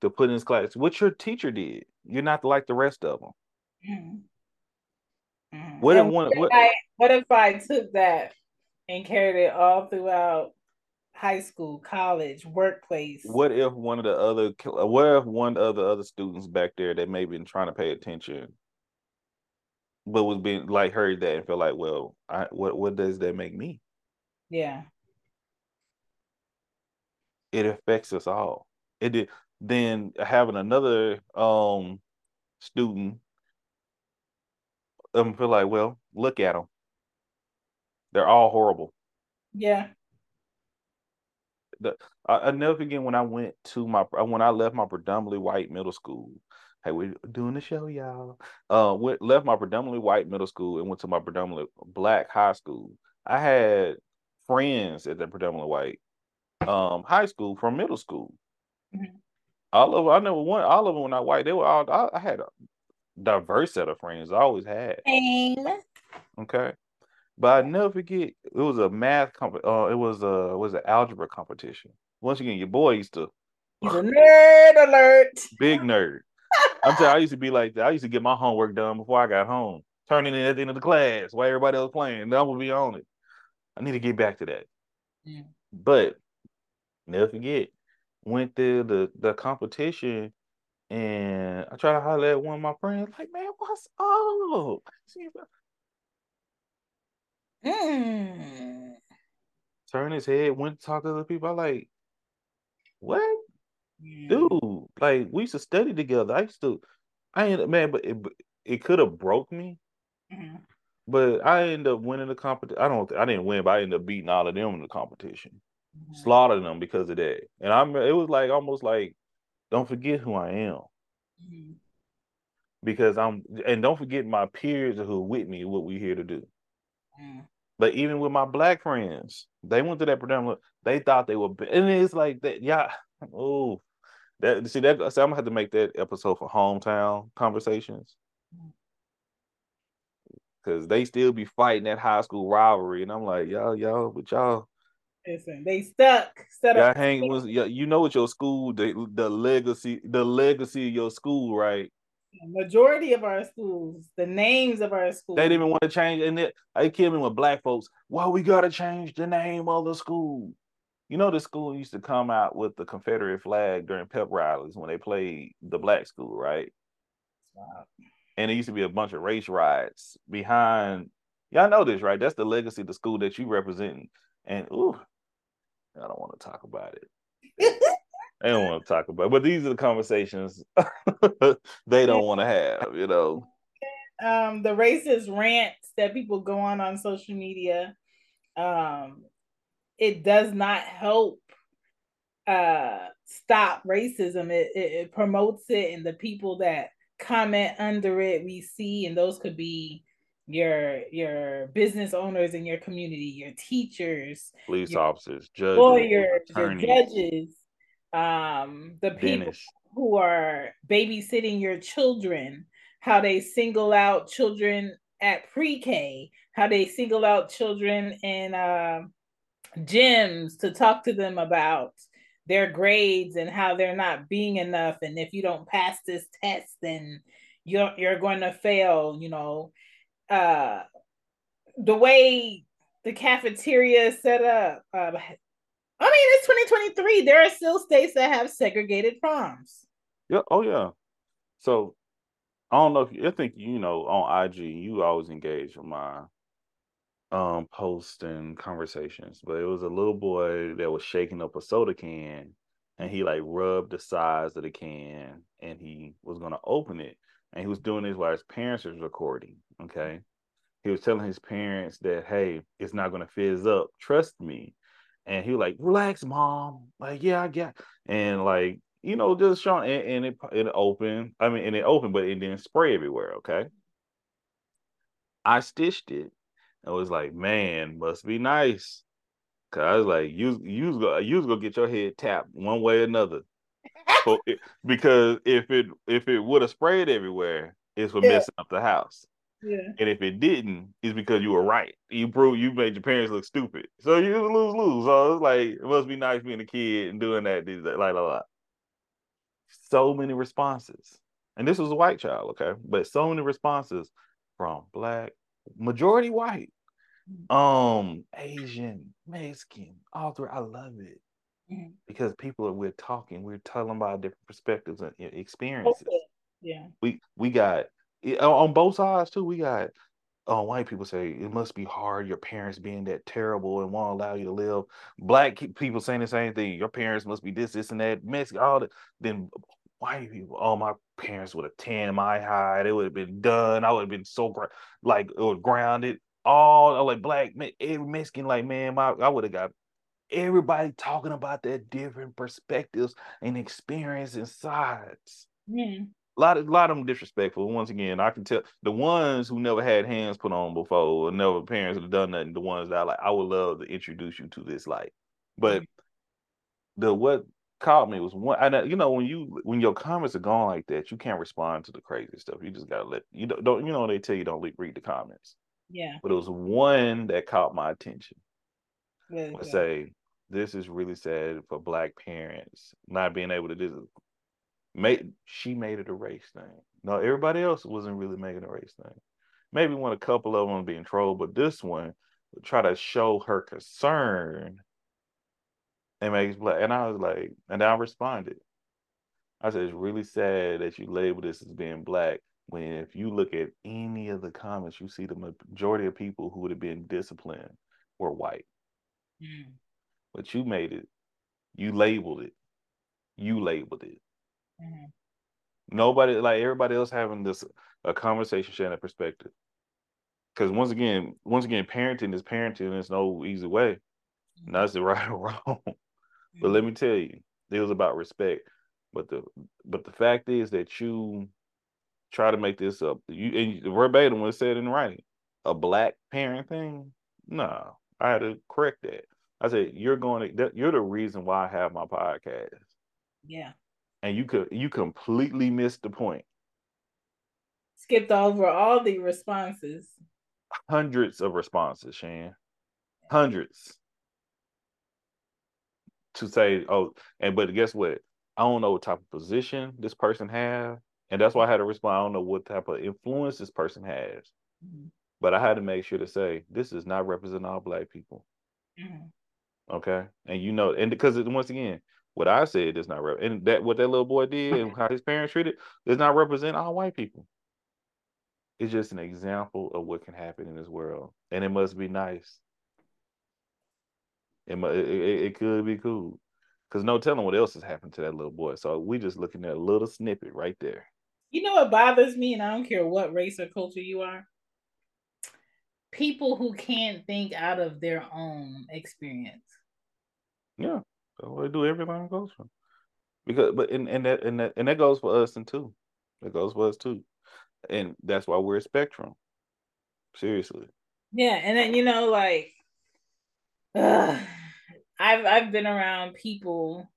to put in this class, what your teacher did. You're not like the rest of them.
Mm-hmm. Mm-hmm. What if one? What if I took that and carried it all throughout high school, college, workplace.
What if one of the other what if one of the other students back there that may have been trying to pay attention but was being like heard that and felt like, well, I what what does that make me?
Yeah.
It affects us all. It did then having another um student them feel like, well, look at them. They're all horrible.
Yeah.
The, I, I never forget when I went to my when I left my predominantly white middle school. Hey, we're doing the show, y'all. Uh, went, left my predominantly white middle school and went to my predominantly black high school. I had friends at that predominantly white um high school from middle school. Mm-hmm. All of I never went. All of them were not white. They were all. I, I had a diverse set of friends. I always had. Same. Okay, but I never forget. It was a math comp. Uh, it was a was an algebra competition. Once again, your boy used to.
He's a nerd alert.
Big nerd. I'm telling. You, I used to be like that. I used to get my homework done before I got home, turning in at the end of the class while everybody else playing. I would be on it. I need to get back to that. Yeah. But never forget, went through the the competition and I tried to holler at one of my friends, like, man, what's up? Mm. Turn his head, went to talk to other people. I like, what? Mm. Dude, like we used to study together. I used to I ended man, but it it could have broke me. Mm-hmm. But I ended up winning the competition. I don't I didn't win, but I ended up beating all of them in the competition mm-hmm. slaughtered them because of that. And I'm it was like almost like don't forget who I am. Mm-hmm. Because I'm and don't forget my peers who are with me what we here to do. Mm. But even with my black friends, they went to that predominant, they thought they were and it's like that, yeah. Oh, that see that so I'm gonna have to make that episode for hometown conversations. Cause they still be fighting that high school rivalry, and I'm like, y'all, y'all, but y'all,
Listen, they stuck. Set
up. hang was you know what your school the the legacy the legacy of your school right.
Majority of our schools, the names of our schools,
they didn't even want to change. And it, I killed me with black folks. Well, we gotta change the name of the school. You know, the school used to come out with the Confederate flag during pep rallies when they played the black school, right? Wow. And it used to be a bunch of race riots behind. Y'all know this, right? That's the legacy of the school that you represent. And ooh, I don't want to talk about it. I don't want to talk about it. But these are the conversations they don't want to have, you know.
Um, the racist rants that people go on on social media, um, it does not help uh, stop racism. It, it, it promotes it, and the people that comment under it, we see, and those could be your your business owners in your community, your teachers,
police your officers, judges,
lawyers, your judges, um, the people who are babysitting your children, how they single out children at pre-K, how they single out children in uh, gyms to talk to them about their grades and how they're not being enough, and if you don't pass this test, then you're you're going to fail. You know, uh the way the cafeteria is set up. Uh, it's 2023. There are still states that have segregated proms.
Yeah. Oh yeah. So I don't know if you, I think you know on IG you always engage with my um posts and conversations, but it was a little boy that was shaking up a soda can and he like rubbed the sides of the can and he was gonna open it and he was doing this while his parents was recording. Okay. He was telling his parents that, hey, it's not gonna fizz up. Trust me. And he was like, relax, mom. Like, yeah, I get and like, you know, just showing and, and it it opened. I mean, and it opened, but it didn't spray everywhere. Okay. I stitched it. I was like, man, must be nice. Cause I was like, you you was you gonna get your head tapped one way or another. so it, because if it if it would have sprayed everywhere, it's for yeah. messing up the house. Yeah. And if it didn't, it's because you were right. You proved you made your parents look stupid. So you lose lose. So it's like it must be nice being a kid and doing that. Like, like, like. So many responses. And this was a white child, okay? But so many responses from black, majority white, mm-hmm. um, Asian, Mexican, all through. I love it. Mm-hmm. Because people are we're talking, we're telling about different perspectives and experiences. Okay.
Yeah.
We we got on both sides too. We got uh, white people say it must be hard your parents being that terrible and won't allow you to live. Black people saying the same thing. Your parents must be this, this, and that. Mexican, all that. Then white people. Oh, my parents would have tanned my hide. It would have been done. I would have been so gra- like it was grounded. All like black every Mexican, like man, my I would have got everybody talking about their different perspectives and experience and sides. Mm. A lot of a lot of them disrespectful. Once again, I can tell the ones who never had hands put on before, or never parents have done nothing. The ones that I like, I would love to introduce you to this light. But mm-hmm. the what caught me was one. And uh, you know when you when your comments are going like that, you can't respond to the crazy stuff. You just gotta let you don't, don't you know they tell you don't read the comments.
Yeah.
But it was one that caught my attention. Yeah, I say this is really sad for black parents not being able to do Make she made it a race thing. No, everybody else wasn't really making a race thing. Maybe when a couple of them being trolled, but this one would try to show her concern and makes black. And I was like, and I responded. I said, it's really sad that you label this as being black when if you look at any of the comments, you see the majority of people who would have been disciplined were white. Mm. But you made it, you labeled it, you labeled it. Mm. Nobody like everybody else having this a conversation sharing a perspective. Because once again, once again, parenting is parenting. It's no easy way. Mm. That's the right or wrong. But let me tell you, it was about respect. But the but the fact is that you try to make this up. You and verbatim was said in writing. A black parent thing? No, I had to correct that. I said you're going to. You're the reason why I have my podcast.
Yeah.
And you could you completely missed the point.
Skipped over all the responses.
Hundreds of responses, Shan. Hundreds to say, oh, and but guess what? I don't know what type of position this person have, and that's why I had to respond. I don't know what type of influence this person has, mm-hmm. but I had to make sure to say this is not representing all black people. Mm-hmm. Okay, and you know, and because once again, what I said does not rep, and that what that little boy did and how his parents treated does not represent all white people. It's just an example of what can happen in this world, and it must be nice. It, it, it could be cool because no telling what else has happened to that little boy. So we just looking at a little snippet right there.
You know what bothers me, and I don't care what race or culture you are. People who can't think out of their own experience.
Yeah, so they do everything goes from because, but and, and that and that and that goes for us and too. That goes for us too, and that's why we're a spectrum. Seriously.
Yeah, and then you know, like. I've I've been around people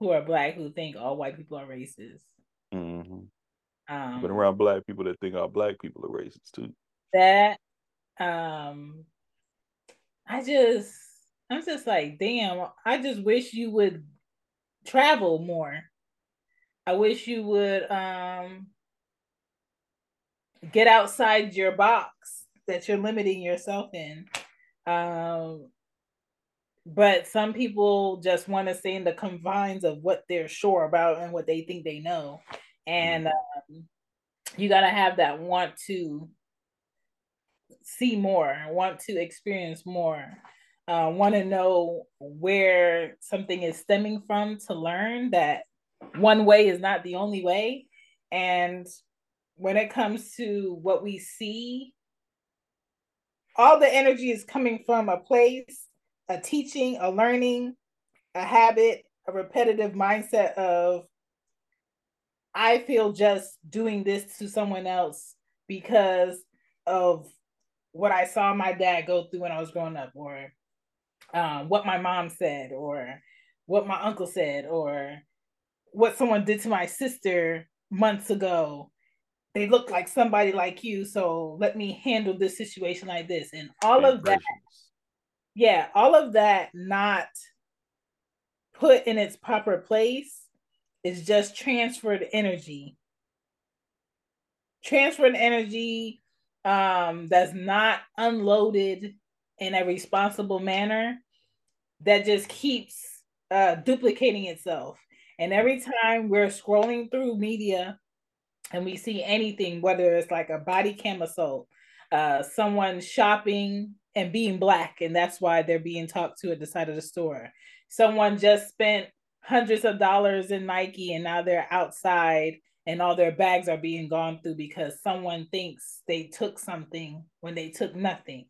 who are black who think all white people are racist.
Mm-hmm. Um, been around black people that think all black people are racist too.
That um I just I'm just like, damn, I just wish you would travel more. I wish you would um get outside your box that you're limiting yourself in. Um but some people just want to stay in the confines of what they're sure about and what they think they know and mm-hmm. um, you got to have that want to see more want to experience more uh, want to know where something is stemming from to learn that one way is not the only way. And when it comes to what we see all the energy is coming from a place a teaching, a learning, a habit, a repetitive mindset of I feel just doing this to someone else because of what I saw my dad go through when I was growing up, or um, what my mom said, or what my uncle said, or what someone did to my sister months ago. They look like somebody like you, so let me handle this situation like this. And all of that yeah, all of that not put in its proper place is just transferred energy. Transferred energy um, that's not unloaded in a responsible manner that just keeps uh, duplicating itself. And every time we're scrolling through media and we see anything, whether it's like a body cam assault, uh, someone shopping and being black, and that's why they're being talked to at the side of the store. Someone just spent hundreds of dollars in Nike and now they're outside and all their bags are being gone through because someone thinks they took something when they took nothing.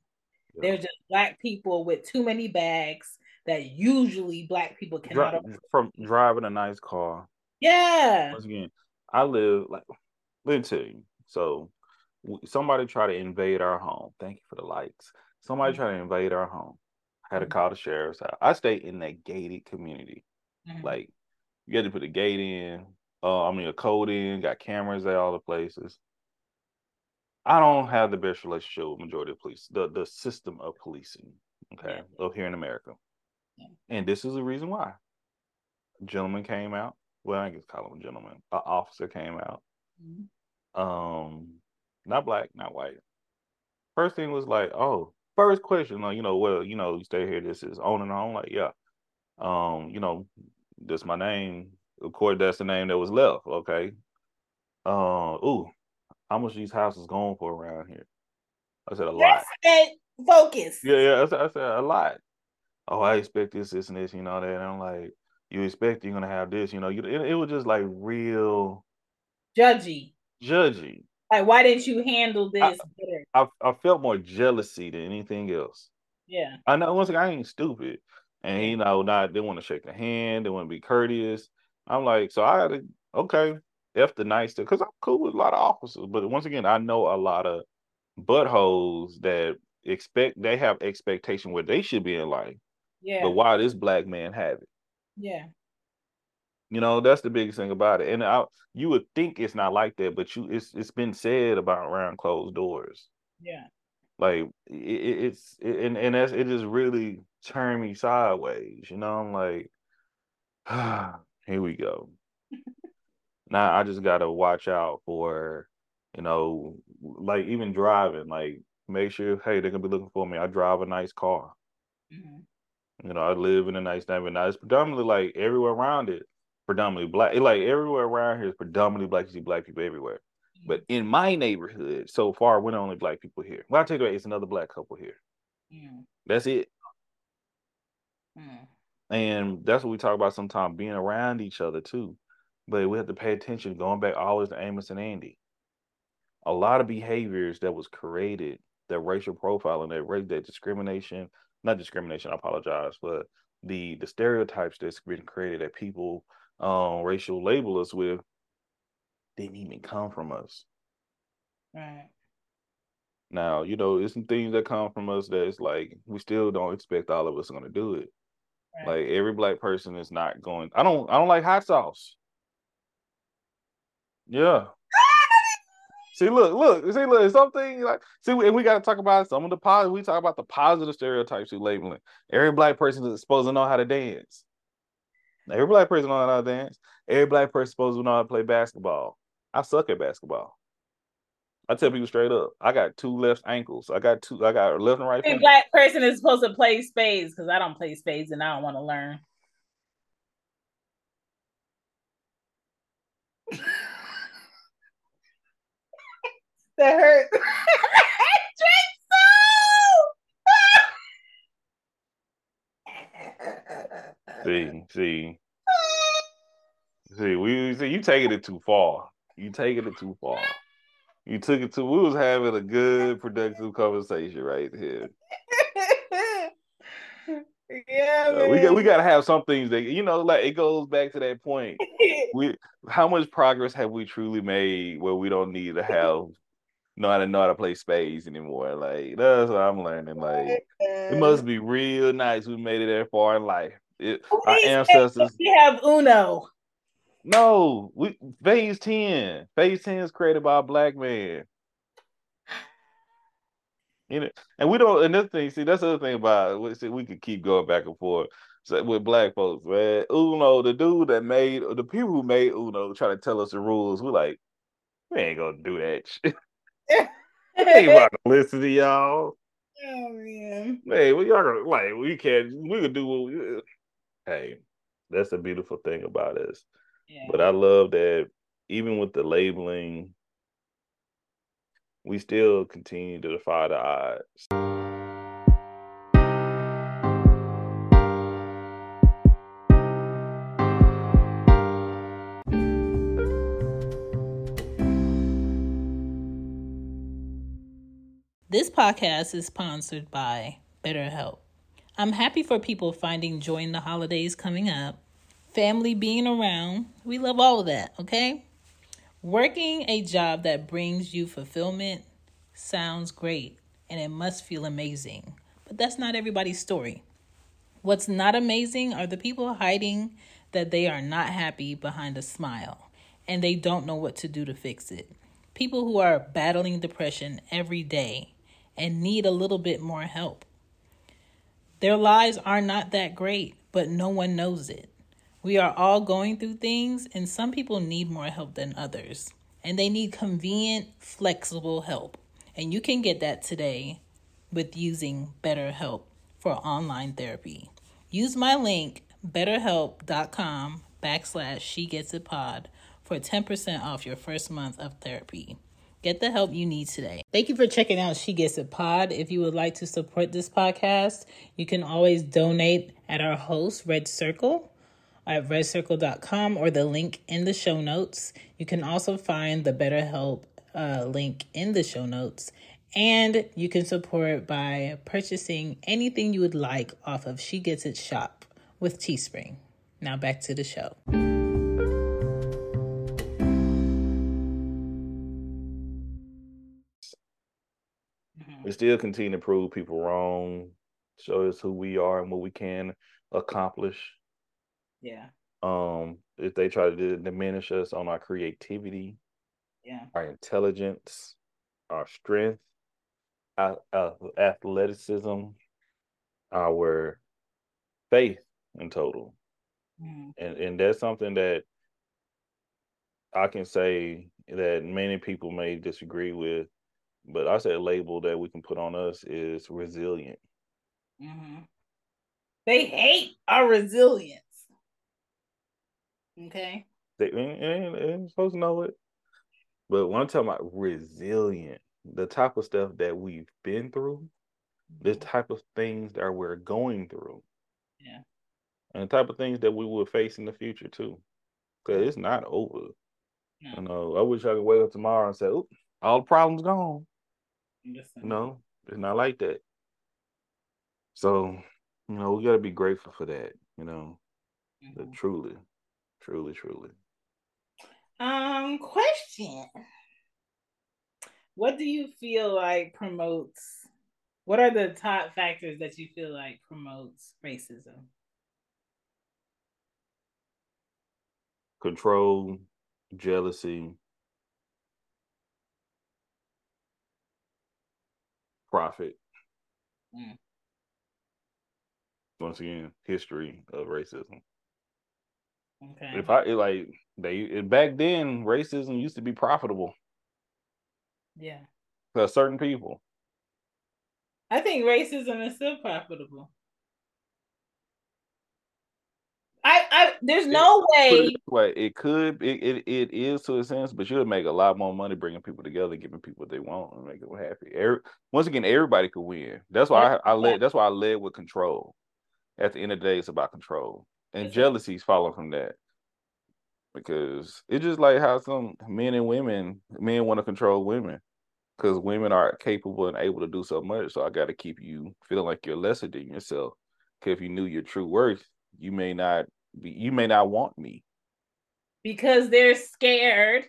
They're just black people with too many bags that usually black people cannot
Dri- from driving a nice car.
Yeah.
Once again, I live like me tell you. So somebody try to invade our home. Thank you for the likes. Somebody mm-hmm. try to invade our home. I had to mm-hmm. call the sheriff's house. I stay in that gated community. Mm-hmm. Like you had to put a gate in. Uh, I mean a code in. Got cameras at all the places. I don't have the best relationship with majority of police. The the system of policing. Okay, yeah. of here in America. Yeah. And this is the reason why. A gentleman came out. Well, I guess call him a gentleman. An officer came out. Mm-hmm. Um, not black, not white. First thing was like, oh, first question, like, you know, well, you know, you stay here, this is on and on. Like, yeah. Um, you know, this my name. Of course, that's the name that was left. Okay. Uh, ooh, how much these houses going for around here? I said a lot.
focus.
Yeah, yeah. I said, I said a lot. Oh, I expect this, this, and this, you know that. And I'm like, you expect you're gonna have this, you know. You, it, it was just like real
judgy.
Judgy.
Like, why didn't you handle this I, better?
I, I felt more jealousy than anything else.
Yeah.
I know once again I ain't stupid. And you know, not they want to shake the hand, they want to be courteous. I'm like, so I had to okay, F the nice stuff because I'm cool with a lot of officers. But once again, I know a lot of buttholes that expect they have expectation where they should be in life.
Yeah.
But why this black man have it?
Yeah.
You know, that's the biggest thing about it. And I, you would think it's not like that, but you it's it's been said about around closed doors.
Yeah.
Like it, it's it, and and that's it just really turned me sideways. You know, I'm like, ah, here we go. Now I just gotta watch out for, you know, like even driving, like make sure, hey, they're gonna be looking for me. I drive a nice car. Mm-hmm. You know, I live in a nice neighborhood. Now it's predominantly like everywhere around it predominantly black. Like everywhere around here is predominantly black. You see black people everywhere. But in my neighborhood, so far, we're the only black people here. Well, I take it it's another black couple here. Mm. That's it. Mm. And that's what we talk about sometimes being around each other too. But we have to pay attention, going back always to Amos and Andy. A lot of behaviors that was created, that racial profiling, that race, that discrimination, not discrimination, I apologize, but the the stereotypes that's been created that people um, racial label us with didn't even come from us.
Right.
Now, you know, it's some things that come from us that it's like we still don't expect all of us are gonna do it. Right. Like every black person is not going. I don't. I don't like hot sauce. Yeah. see, look, look, see, look. Something like see, and we got to talk about some of the positive. We talk about the positive stereotypes you labeling. Every black person is supposed to know how to dance. Every black person know how to dance. Every black person is supposed to know how to play basketball. I suck at basketball. I tell people straight up, I got two left ankles. I got two. I got left and right.
Every black person is supposed to play spades because I don't play spades and I don't want to learn. That hurt.
see, see, see. We see you taking it too far. You taking it too far. You took it to. We was having a good, productive conversation right here.
yeah, uh,
we got we got to have some things that you know, like it goes back to that point. we how much progress have we truly made where we don't need to have know how to know how to play spades anymore. Like that's what I'm learning. Like it must be real nice we made it that far in life. It, oh, our ancestors.
We have Uno.
No, we phase 10. Phase 10 is created by a black man. You know, and we don't. And this thing, see, that's the other thing about it. See, we could keep going back and forth with black folks, man. Uno, the dude that made the people who made Uno try to tell us the rules. We're like, we ain't gonna do that ain't about to listen to y'all.
Oh man.
Hey, we y'all gonna like we can't we could do what we hey, that's the beautiful thing about us. Yeah. But I love that even with the labeling, we still continue to defy the odds.
This podcast is sponsored by BetterHelp. I'm happy for people finding joy in the holidays coming up, family being around. We love all of that, okay? Working a job that brings you fulfillment sounds great and it must feel amazing, but that's not everybody's story. What's not amazing are the people hiding that they are not happy behind a smile and they don't know what to do to fix it. People who are battling depression every day and need a little bit more help. Their lives are not that great, but no one knows it. We are all going through things, and some people need more help than others. And they need convenient, flexible help. And you can get that today with using BetterHelp for online therapy. Use my link, betterhelp.com backslash she gets it pod for 10% off your first month of therapy. Get the help you need today. Thank you for checking out She Gets It Pod. If you would like to support this podcast, you can always donate at our host, Red Circle, at redcircle.com or the link in the show notes. You can also find the BetterHelp uh, link in the show notes. And you can support by purchasing anything you would like off of She Gets It Shop with Teespring. Now back to the show.
We still continue to prove people wrong, show us who we are and what we can accomplish.
Yeah.
Um, if they try to diminish us on our creativity,
yeah,
our intelligence, our strength, our, our athleticism, our faith in total. Mm. And and that's something that I can say that many people may disagree with but I say a label that we can put on us is resilient.
Mm-hmm. They hate our resilience. Okay.
They and supposed to know it. But when I'm talking about resilient, the type of stuff that we've been through, the mm-hmm. type of things that we're going through.
Yeah.
And the type of things that we will face in the future too. Cause it's not over. No. You know, I wish I could wake up tomorrow and say, all the problems gone." No, it's not like that. So, you know, we got to be grateful for that, you know, mm-hmm. truly, truly, truly.
Um, question. What do you feel like promotes? What are the top factors that you feel like promotes racism?
Control, jealousy, profit. Mm. Once again, history of racism.
Okay.
If I like they back then, racism used to be profitable.
Yeah.
For certain people.
I think racism is still profitable. I, I there's no way.
Way it could it, it it is to a sense, but you would make a lot more money bringing people together, giving people what they want, and making them happy. Every, once again, everybody could win. That's why I, I led. That's why I led with control. At the end of the day, it's about control, and jealousies follow from that. Because it's just like how some men and women, men want to control women, because women are capable and able to do so much. So I got to keep you feeling like you're lesser than yourself. Because if you knew your true worth, you may not you may not want me
because they're scared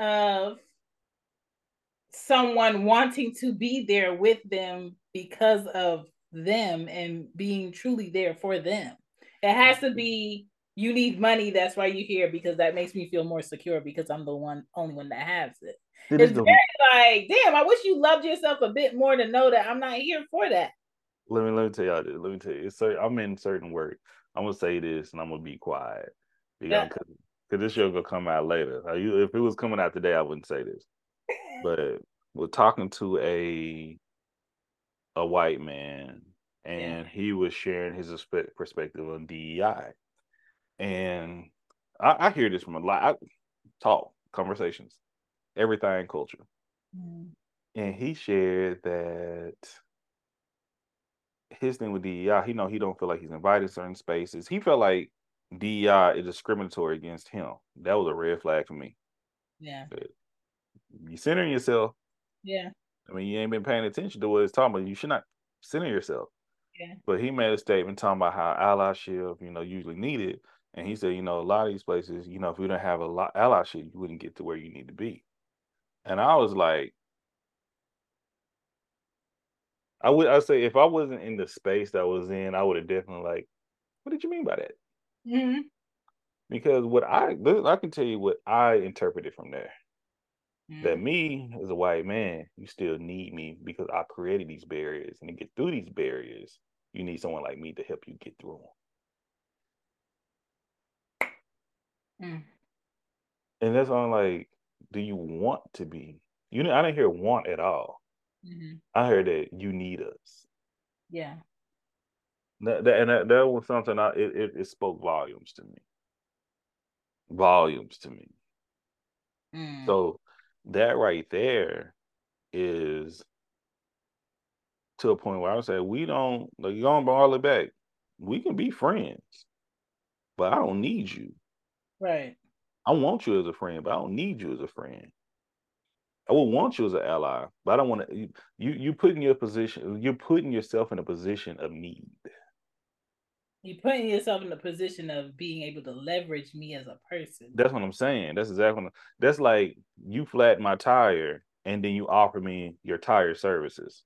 of someone wanting to be there with them because of them and being truly there for them. It has to be you need money, that's why you're here because that makes me feel more secure because I'm the one only one that has it. it it's very like, damn, I wish you loved yourself a bit more to know that I'm not here for that.
Let me let me tell y'all this. Let me tell you, So I'm in certain work. I'm gonna say this and I'm gonna be quiet because yeah. cause this show gonna come out later. If it was coming out today, I wouldn't say this. but we're talking to a a white man, and yeah. he was sharing his perspective on DEI, and I, I hear this from a lot. I talk conversations, Everythang Culture, mm. and he shared that his thing with DEI, he know he don't feel like he's invited certain spaces. He felt like DEI is discriminatory against him. That was a red flag for me.
Yeah.
You centering yourself.
Yeah.
I mean, you ain't been paying attention to what it's talking about. You should not center yourself.
Yeah.
But he made a statement talking about how allyship, you know, usually needed. And he said, you know, a lot of these places, you know, if we don't have a lot allyship, you wouldn't get to where you need to be. And I was like, I would I say if I wasn't in the space that I was in, I would have definitely like, what did you mean by that?
Mm-hmm.
Because what I I can tell you what I interpreted from there.
Mm-hmm.
That me as a white man, you still need me because I created these barriers, and to get through these barriers, you need someone like me to help you get through them.
Mm.
And that's on like, do you want to be? You know, I didn't hear want at all.
Mm-hmm.
I heard that you need us.
Yeah.
That, that and that, that was something I it, it, it spoke volumes to me. Volumes to me.
Mm.
So that right there is to a point where I would say we don't like you going all it back. We can be friends, but I don't need you.
Right.
I want you as a friend, but I don't need you as a friend. I would want you as an ally, but I don't want to. You you putting your position. You're putting yourself in a position of need.
You're putting yourself in a position of being able to leverage me as a person.
That's what I'm saying. That's exactly. What, that's like you flat my tire, and then you offer me your tire services.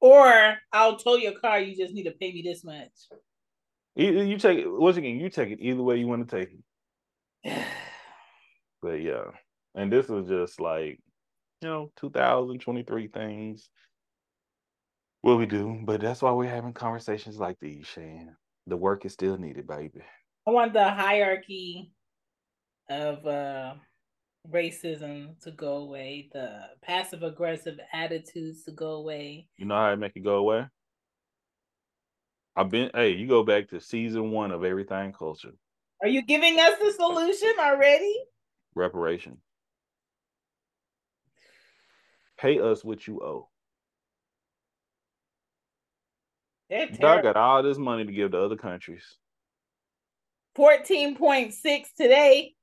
Or I'll tow your car. You just need to pay me this much.
You, you take it once again. You take it either way you want to take it. but yeah, and this was just like you know 2023 things. What we do but that's why we're having conversations like these Shane. the work is still needed baby.
I want the hierarchy of uh racism to go away the passive aggressive attitudes to go away.
You know how I make it go away? I've been hey you go back to season one of Everythang Culture.
Are you giving us the solution already?
Reparation pay us what you owe. Y'all got all this money to give to other countries.
14.6 today.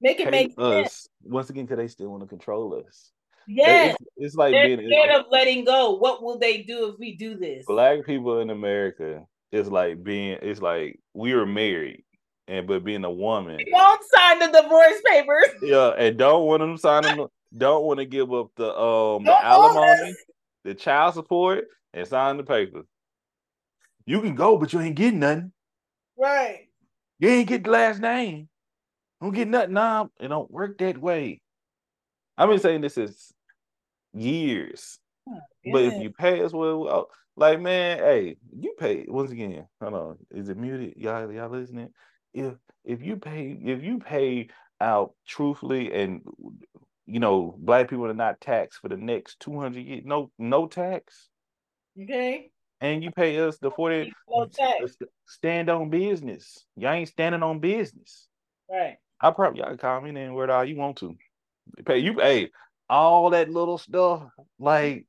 Make it
Pay
make
us.
sense.
Once again, because they still want to control us.
Yes.
It's, it's like
They're
being
scared of letting go. What will they do if we do this?
Black people in America is like being it's like we were married and but being a woman.
Don't sign the divorce papers.
Yeah, and don't want them signing don't want to give up the um the alimony, the child support, and sign the paper. You can go, but you ain't getting nothing.
Right.
You ain't get the last name. Don't get nothing. Nah, it don't work that way. I've been saying this is years. Oh, but if you pay us well, like man, hey, you pay once again. Hold on, is it muted? Y'all, y'all listening? If if you pay, if you pay out truthfully and you know, black people are not taxed for the next 200 years. No, no tax.
Okay.
And you pay us the 40 no tax. stand on business. Y'all ain't standing on business.
Right.
I probably y'all call me then word all you want to. Pay you pay all that little stuff. Like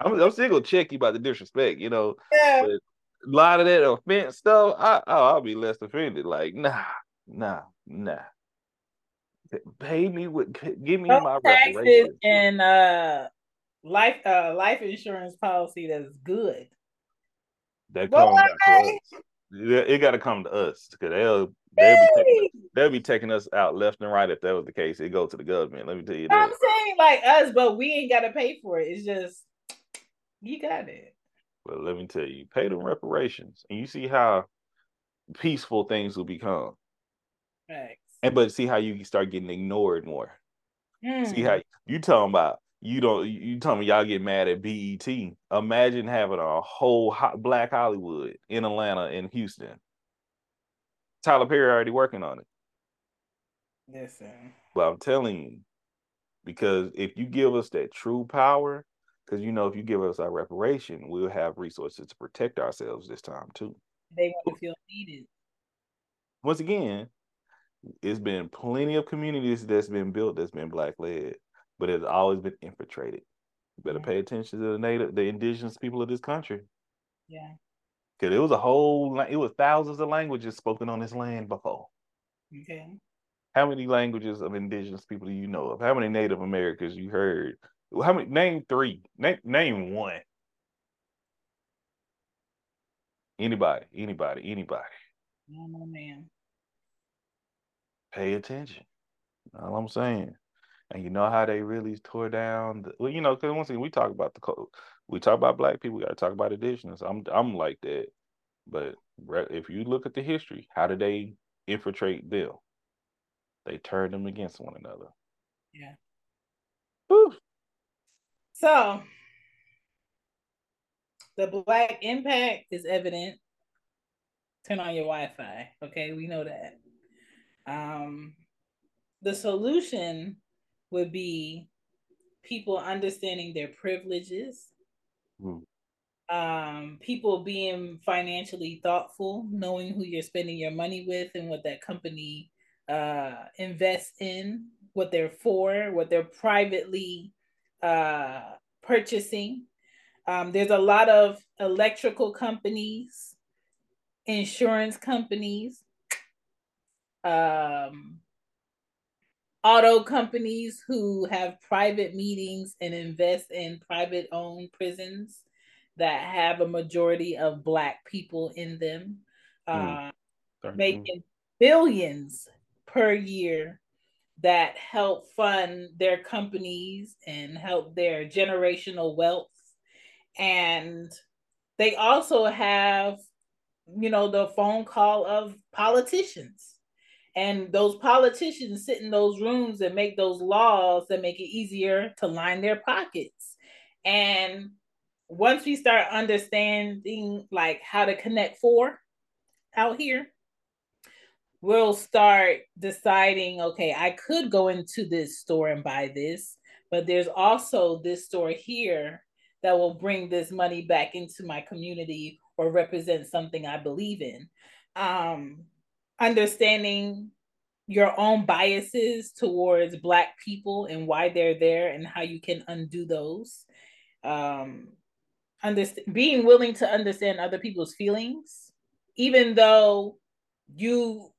I'm, I'm still gonna check you about the disrespect, you know.
Yeah.
But a lot of that offense stuff, I oh, I'll be less offended. Like, nah, nah, nah pay me with give me my taxes
and uh life uh life insurance policy that's good.
That comes yeah, it got to come to us because they'll they'll be taking, they'll be taking us out left and right if that was the case. It go to the government. Let me tell you.
I'm saying like us, but we ain't got to pay for it. It's just you got it.
Well, let me tell you, pay them reparations, and you see how peaceful things will become.
Right.
And but see how you start getting ignored more.
Mm.
See how you talking about you don't you talking me y'all get mad at BET. Imagine having a whole hot black Hollywood in Atlanta and Houston. Tyler Perry already working on it.
Listen.
But I'm telling you, because if you give us that true power, because you know if you give us our reparation, we'll have resources to protect ourselves this time too.
They want to feel needed.
Once again, it's been plenty of communities that's been built that's been black led, but it's always been infiltrated. You better pay attention to the native, the indigenous people of this country.
Yeah.
Cause it was a whole, it was thousands of languages spoken on this land before.
Okay.
How many languages of indigenous people do you know of? How many Native Americans you heard? How many? Name three. Name name one. Anybody? Anybody? Anybody?
Oh, no, no, man.
Pay attention. All I'm saying. And you know how they really tore down. The, well, you know, because once again, we talk about the code. We talk about black people. We got to talk about indigenous. I'm I'm like that. But if you look at the history, how did they infiltrate them? They turned them against one another.
Yeah. Whew. So the black impact is evident. Turn on your Wi-Fi. Okay, we know that. Um, the solution would be people understanding their privileges, mm. um, people being financially thoughtful, knowing who you're spending your money with and what that company uh, invests in, what they're for, what they're privately uh, purchasing. Um, there's a lot of electrical companies, insurance companies, um, auto companies who have private meetings and invest in private owned prisons that have a majority of black people in them mm. uh, making billions per year that help fund their companies and help their generational wealth. And they also have you know the phone call of politicians and those politicians sit in those rooms and make those laws that make it easier to line their pockets. And once we start understanding like how to connect four out here, we'll start deciding okay, I could go into this store and buy this, but there's also this store here that will bring this money back into my community or represent something I believe in. Um, understanding your own biases towards black people and why they're there and how you can undo those. Um understand being willing to understand other people's feelings even though you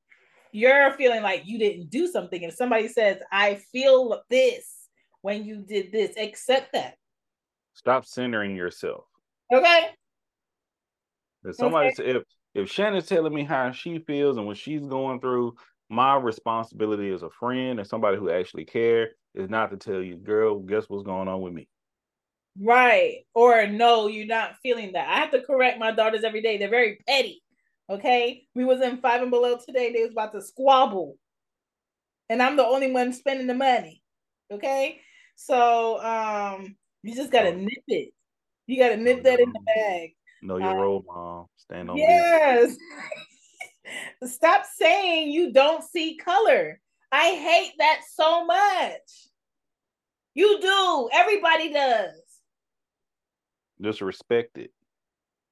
you're feeling like you didn't do something. If somebody says i feel this when you did this accept that.
Stop centering yourself.
Okay?
If somebody okay. if if Shannon's telling me how she feels and what she's going through, my responsibility as a friend and somebody who actually care is not to tell you, girl, guess what's going on with me.
Right. Or no, you're not feeling that. I have to correct my daughters every day. They're very petty. Okay. We was in five and below today. They was about to squabble. And I'm the only one spending the money. Okay. So um you just gotta oh. nip it. You gotta nip that in the bag.
Know your uh, role, mom. Stand on
Yes. Stop saying you don't see color. I hate that so much. You do. Everybody does.
Just respect it.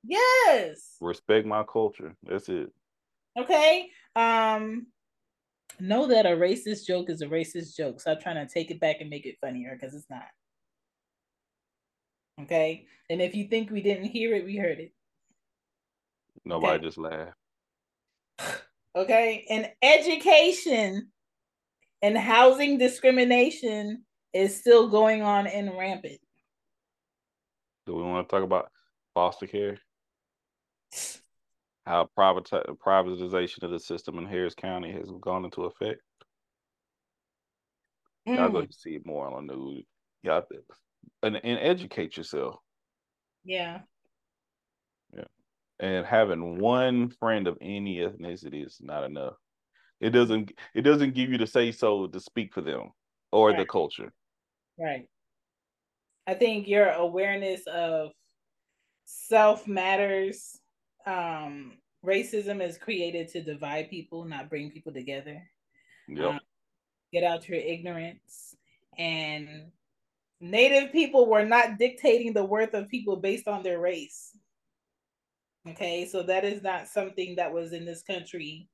Yes.
Respect my culture. That's it.
Okay. Um know that a racist joke is a racist joke. Stop trying to take it back and make it funnier because it's not. Okay. And if you think we didn't hear it, we heard it.
Nobody okay. just laughed.
Okay. And education and housing discrimination is still going on and rampant.
Do we want to talk about foster care? How private privatization of the system in Harris County has gone into effect? Mm. Y'all go mm. see more on the news. Y'all and, and educate yourself.
Yeah.
Yeah. And having one friend of any ethnicity is not enough. It doesn't it doesn't give you the say so to speak for them or right. the culture.
Right. I think your awareness of self matters. Um, racism is created to divide people, not bring people together. Yep. Um, get out your ignorance and Native people were not dictating the worth of people based on their race. Okay, so that is not something that was in this country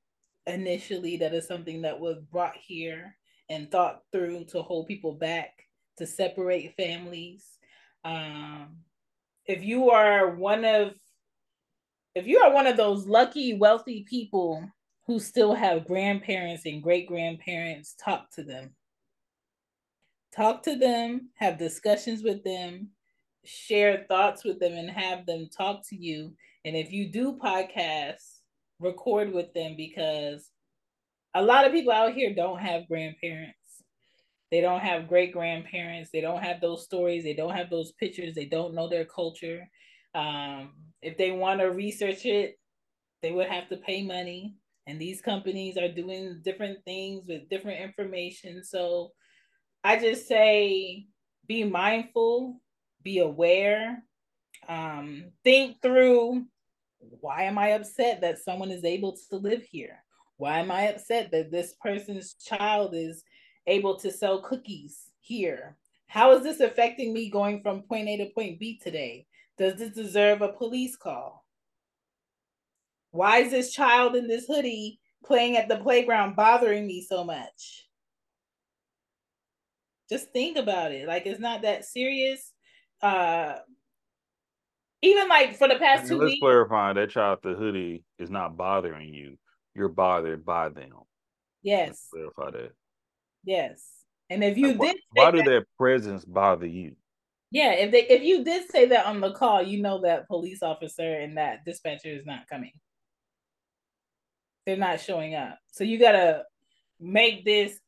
initially. That is something that was brought here and thought through to hold people back, to separate families. Um, if you are one of if you are one of those lucky wealthy people who still have grandparents and great grandparents talk to them. Talk to them, have discussions with them, share thoughts with them, and have them talk to you. And if you do podcasts, record with them because a lot of people out here don't have grandparents. They don't have great grandparents. They don't have those stories. They don't have those pictures. They don't know their culture. Um, if they want to research it, they would have to pay money. And these companies are doing different things with different information. So I just say be mindful, be aware, um, think through why am I upset that someone is able to live here? Why am I upset that this person's child is able to sell cookies here? How is this affecting me going from point A to point B today? Does this deserve a police call? Why is this child in this hoodie playing at the playground bothering me so much? Just think about it. Like it's not that serious. Uh even like for the past two
let's
weeks.
clarify that child the hoodie is not bothering you. You're bothered by them.
Yes.
Let's clarify that.
Yes. And if you
why,
did
why do that, their presence bother you?
Yeah, if they if you did say that on the call, you know that police officer and that dispatcher is not coming. They're not showing up. So you gotta make this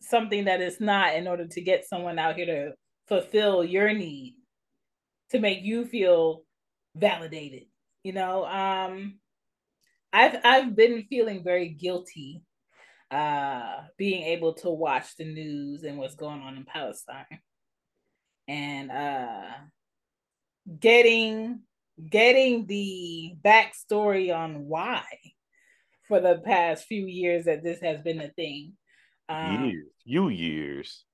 something that is not in order to get someone out here to fulfill your need to make you feel validated you know? Um i've i've been feeling very guilty uh being able to watch the news and what's going on in palestine. And uh getting getting the backstory on why for the past few years that this has been a thing
um, years you years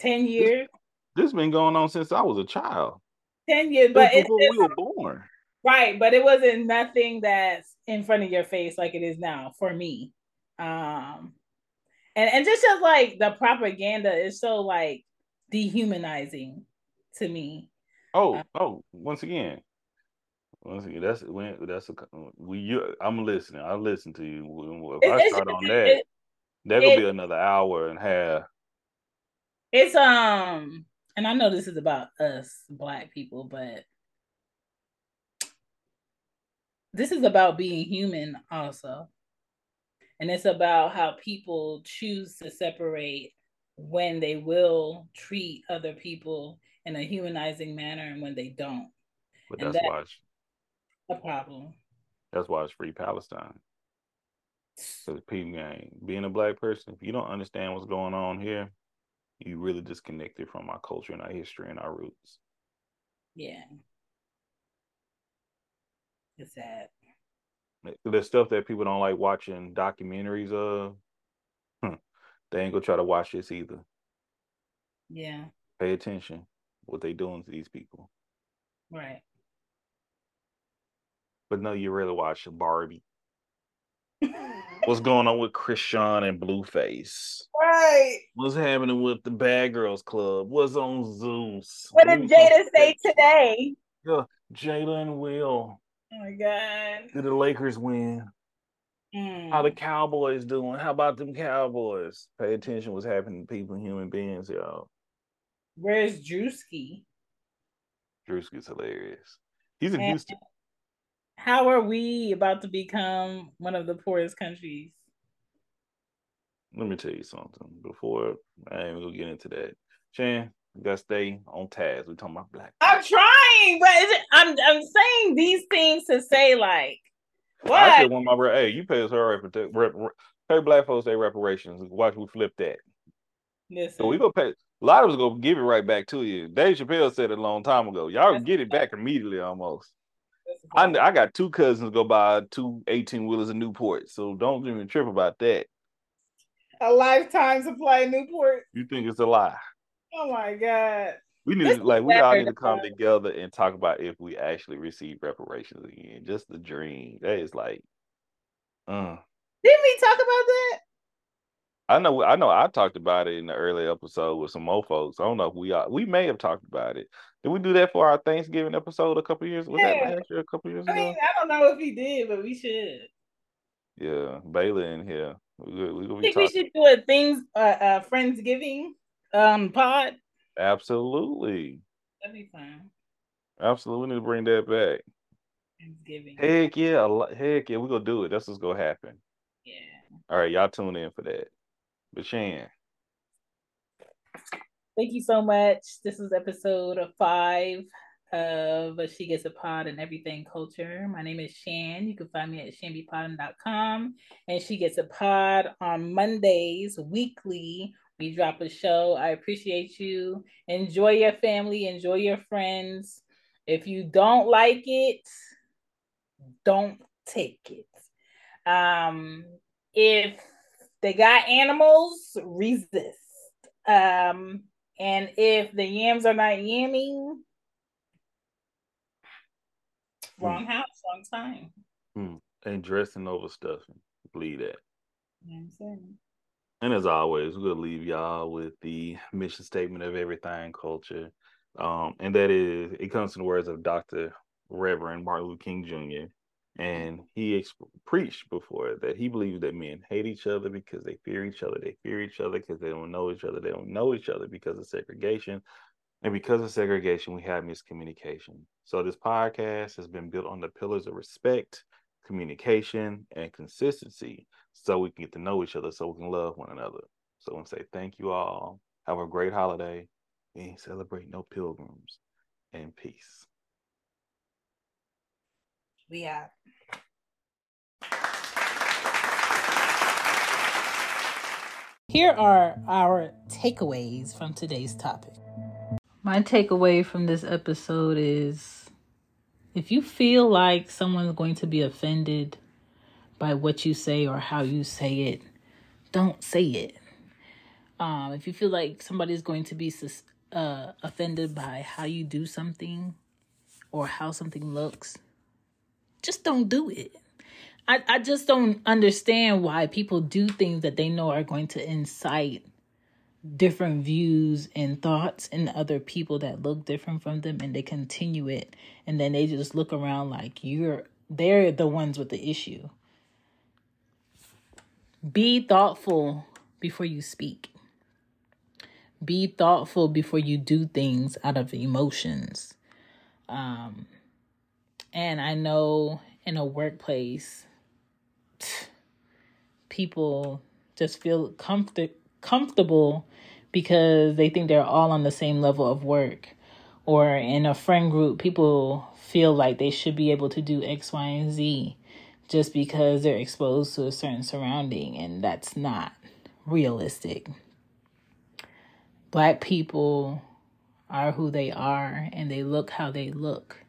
10 years
this, this been going on since i was a child
10 years, but
it's before we were born.
Right, but it wasn't nothing that's in front of your face like it is now for me. Um and, and just just like the propaganda is so like dehumanizing to me.
Oh, uh, oh, once again. Once again, that's when that's a we you I'm listening. I listen to you. If I start on that, it, that could be another hour and a half.
It's um and I know this is about us black people, but this is about being human also. And it's about how people choose to separate when they will treat other people in a humanizing manner and when they don't.
But that's, that's why it's
a problem.
That's why it's free Palestine. Because people, being a black person, if you don't understand what's going on here, you really disconnected from our culture and our history and our roots.
Yeah. It's sad.
The stuff that people don't like watching documentaries of, hmm, they ain't gonna try to watch this either.
Yeah.
Pay attention what they doing to these people.
Right.
But no, you really watch Barbie. What's going on with Chrisean and Blueface?
Right.
What's happening with the Bad Girls Club? What's on Zeus?
What did Jada say today?
Yeah, Jada and Will.
Oh my god.
Did the Lakers win?
Mm.
How the Cowboys doing? How about them Cowboys? Pay attention what's happening to people, human beings, y'all.
Where's Drewski?
Drewski's hilarious. He's in and, Houston
how are we about to become one of the poorest countries?
Let me tell you something. Before I ain't gonna get into that, Chan, you gotta stay on task. We're talking about black.
I'm trying, but it, I'm I'm saying these things to say like what?
I said one of my hey, you pay us her rep, pay black folks their reparations. Watch we flip that.
Listen.
So we gonna pay. A lot of us gonna give it right back to you. Dave Chappelle said it a long time ago. Y'all get it back immediately almost. I, I got two cousins go buy two 18 wheelers in Newport, so don't even trip about that.
A lifetime supply in Newport.
You think it's a lie?
Oh my god.
We need to, like we all need to come together and talk about if we actually receive reparations again. Just the dream. That is like uh
didn't we talk about that?
I know, I know. I talked about it in the early episode with some more folks. I don't know if we are. We may have talked about it. Did we do that for our Thanksgiving episode a couple years? Was yeah. that last year? A couple years I ago?
Mean, I don't know if he did, but we should.
Yeah, Baylor in here. We, we,
we, think we should do a things uh, uh Friendsgiving um pod.
Absolutely.
That'd be fun.
Absolutely, we need to bring that back. Thanksgiving. Heck yeah, heck yeah, we're gonna do it. That's what's gonna happen. Yeah. All right, y'all tune in for that. But Shan.
Thank you so much. This is episode five of She Gets It Pod and Everythang Culture. My name is Shan. You can find me at shanbypod.com. And She Gets It Pod on Mondays, weekly. We drop a show. I appreciate you. Enjoy your family, enjoy your friends. If you don't like it, don't take it. Um, if they got animals, resist. Um, and if the yams are not yamming, wrong mm. house, wrong time.
Mm. And dressing over stuffing. Believe that. and as always, we're gonna leave y'all with the mission statement of Everythang Culture. Um, and that is it comes in the words of Dr. Reverend Martin Luther King Jr. And he ex- preached before that he believes that men hate each other because they fear each other. They fear each other because they don't know each other. They don't know each other because of segregation. And because of segregation, we have miscommunication. So this podcast has been built on the pillars of respect, communication, and consistency so we can get to know each other, so we can love one another. So I want to say thank you all. Have a great holiday and celebrate no pilgrims and peace.
We are. Here are our takeaways from today's topic. My takeaway from this episode is if you feel like someone's going to be offended by what you say or how you say it, don't say it. Um, if you feel like somebody's going to be uh, offended by how you do something or how something looks, just don't do it. I, I just don't understand why people do things that they know are going to incite different views and thoughts in other people that look different from them and they continue it and then they just look around like you're they're the ones with the issue. Be thoughtful before you speak. Be thoughtful before you do things out of emotions. Um, and I know in a workplace, people just feel comfort, comfortable because they think they're all on the same level of work. Or in a friend group, people feel like they should be able to do X, Y, and Z just because they're exposed to a certain surrounding, and that's not realistic. Black people are who they are and they look how they look,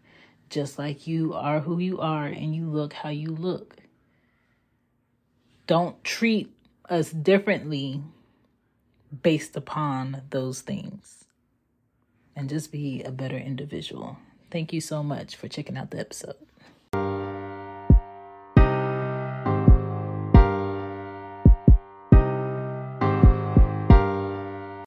just like you are who you are and you look how you look. Don't treat us differently based upon those things and just be a better individual. Thank you so much for checking out the episode.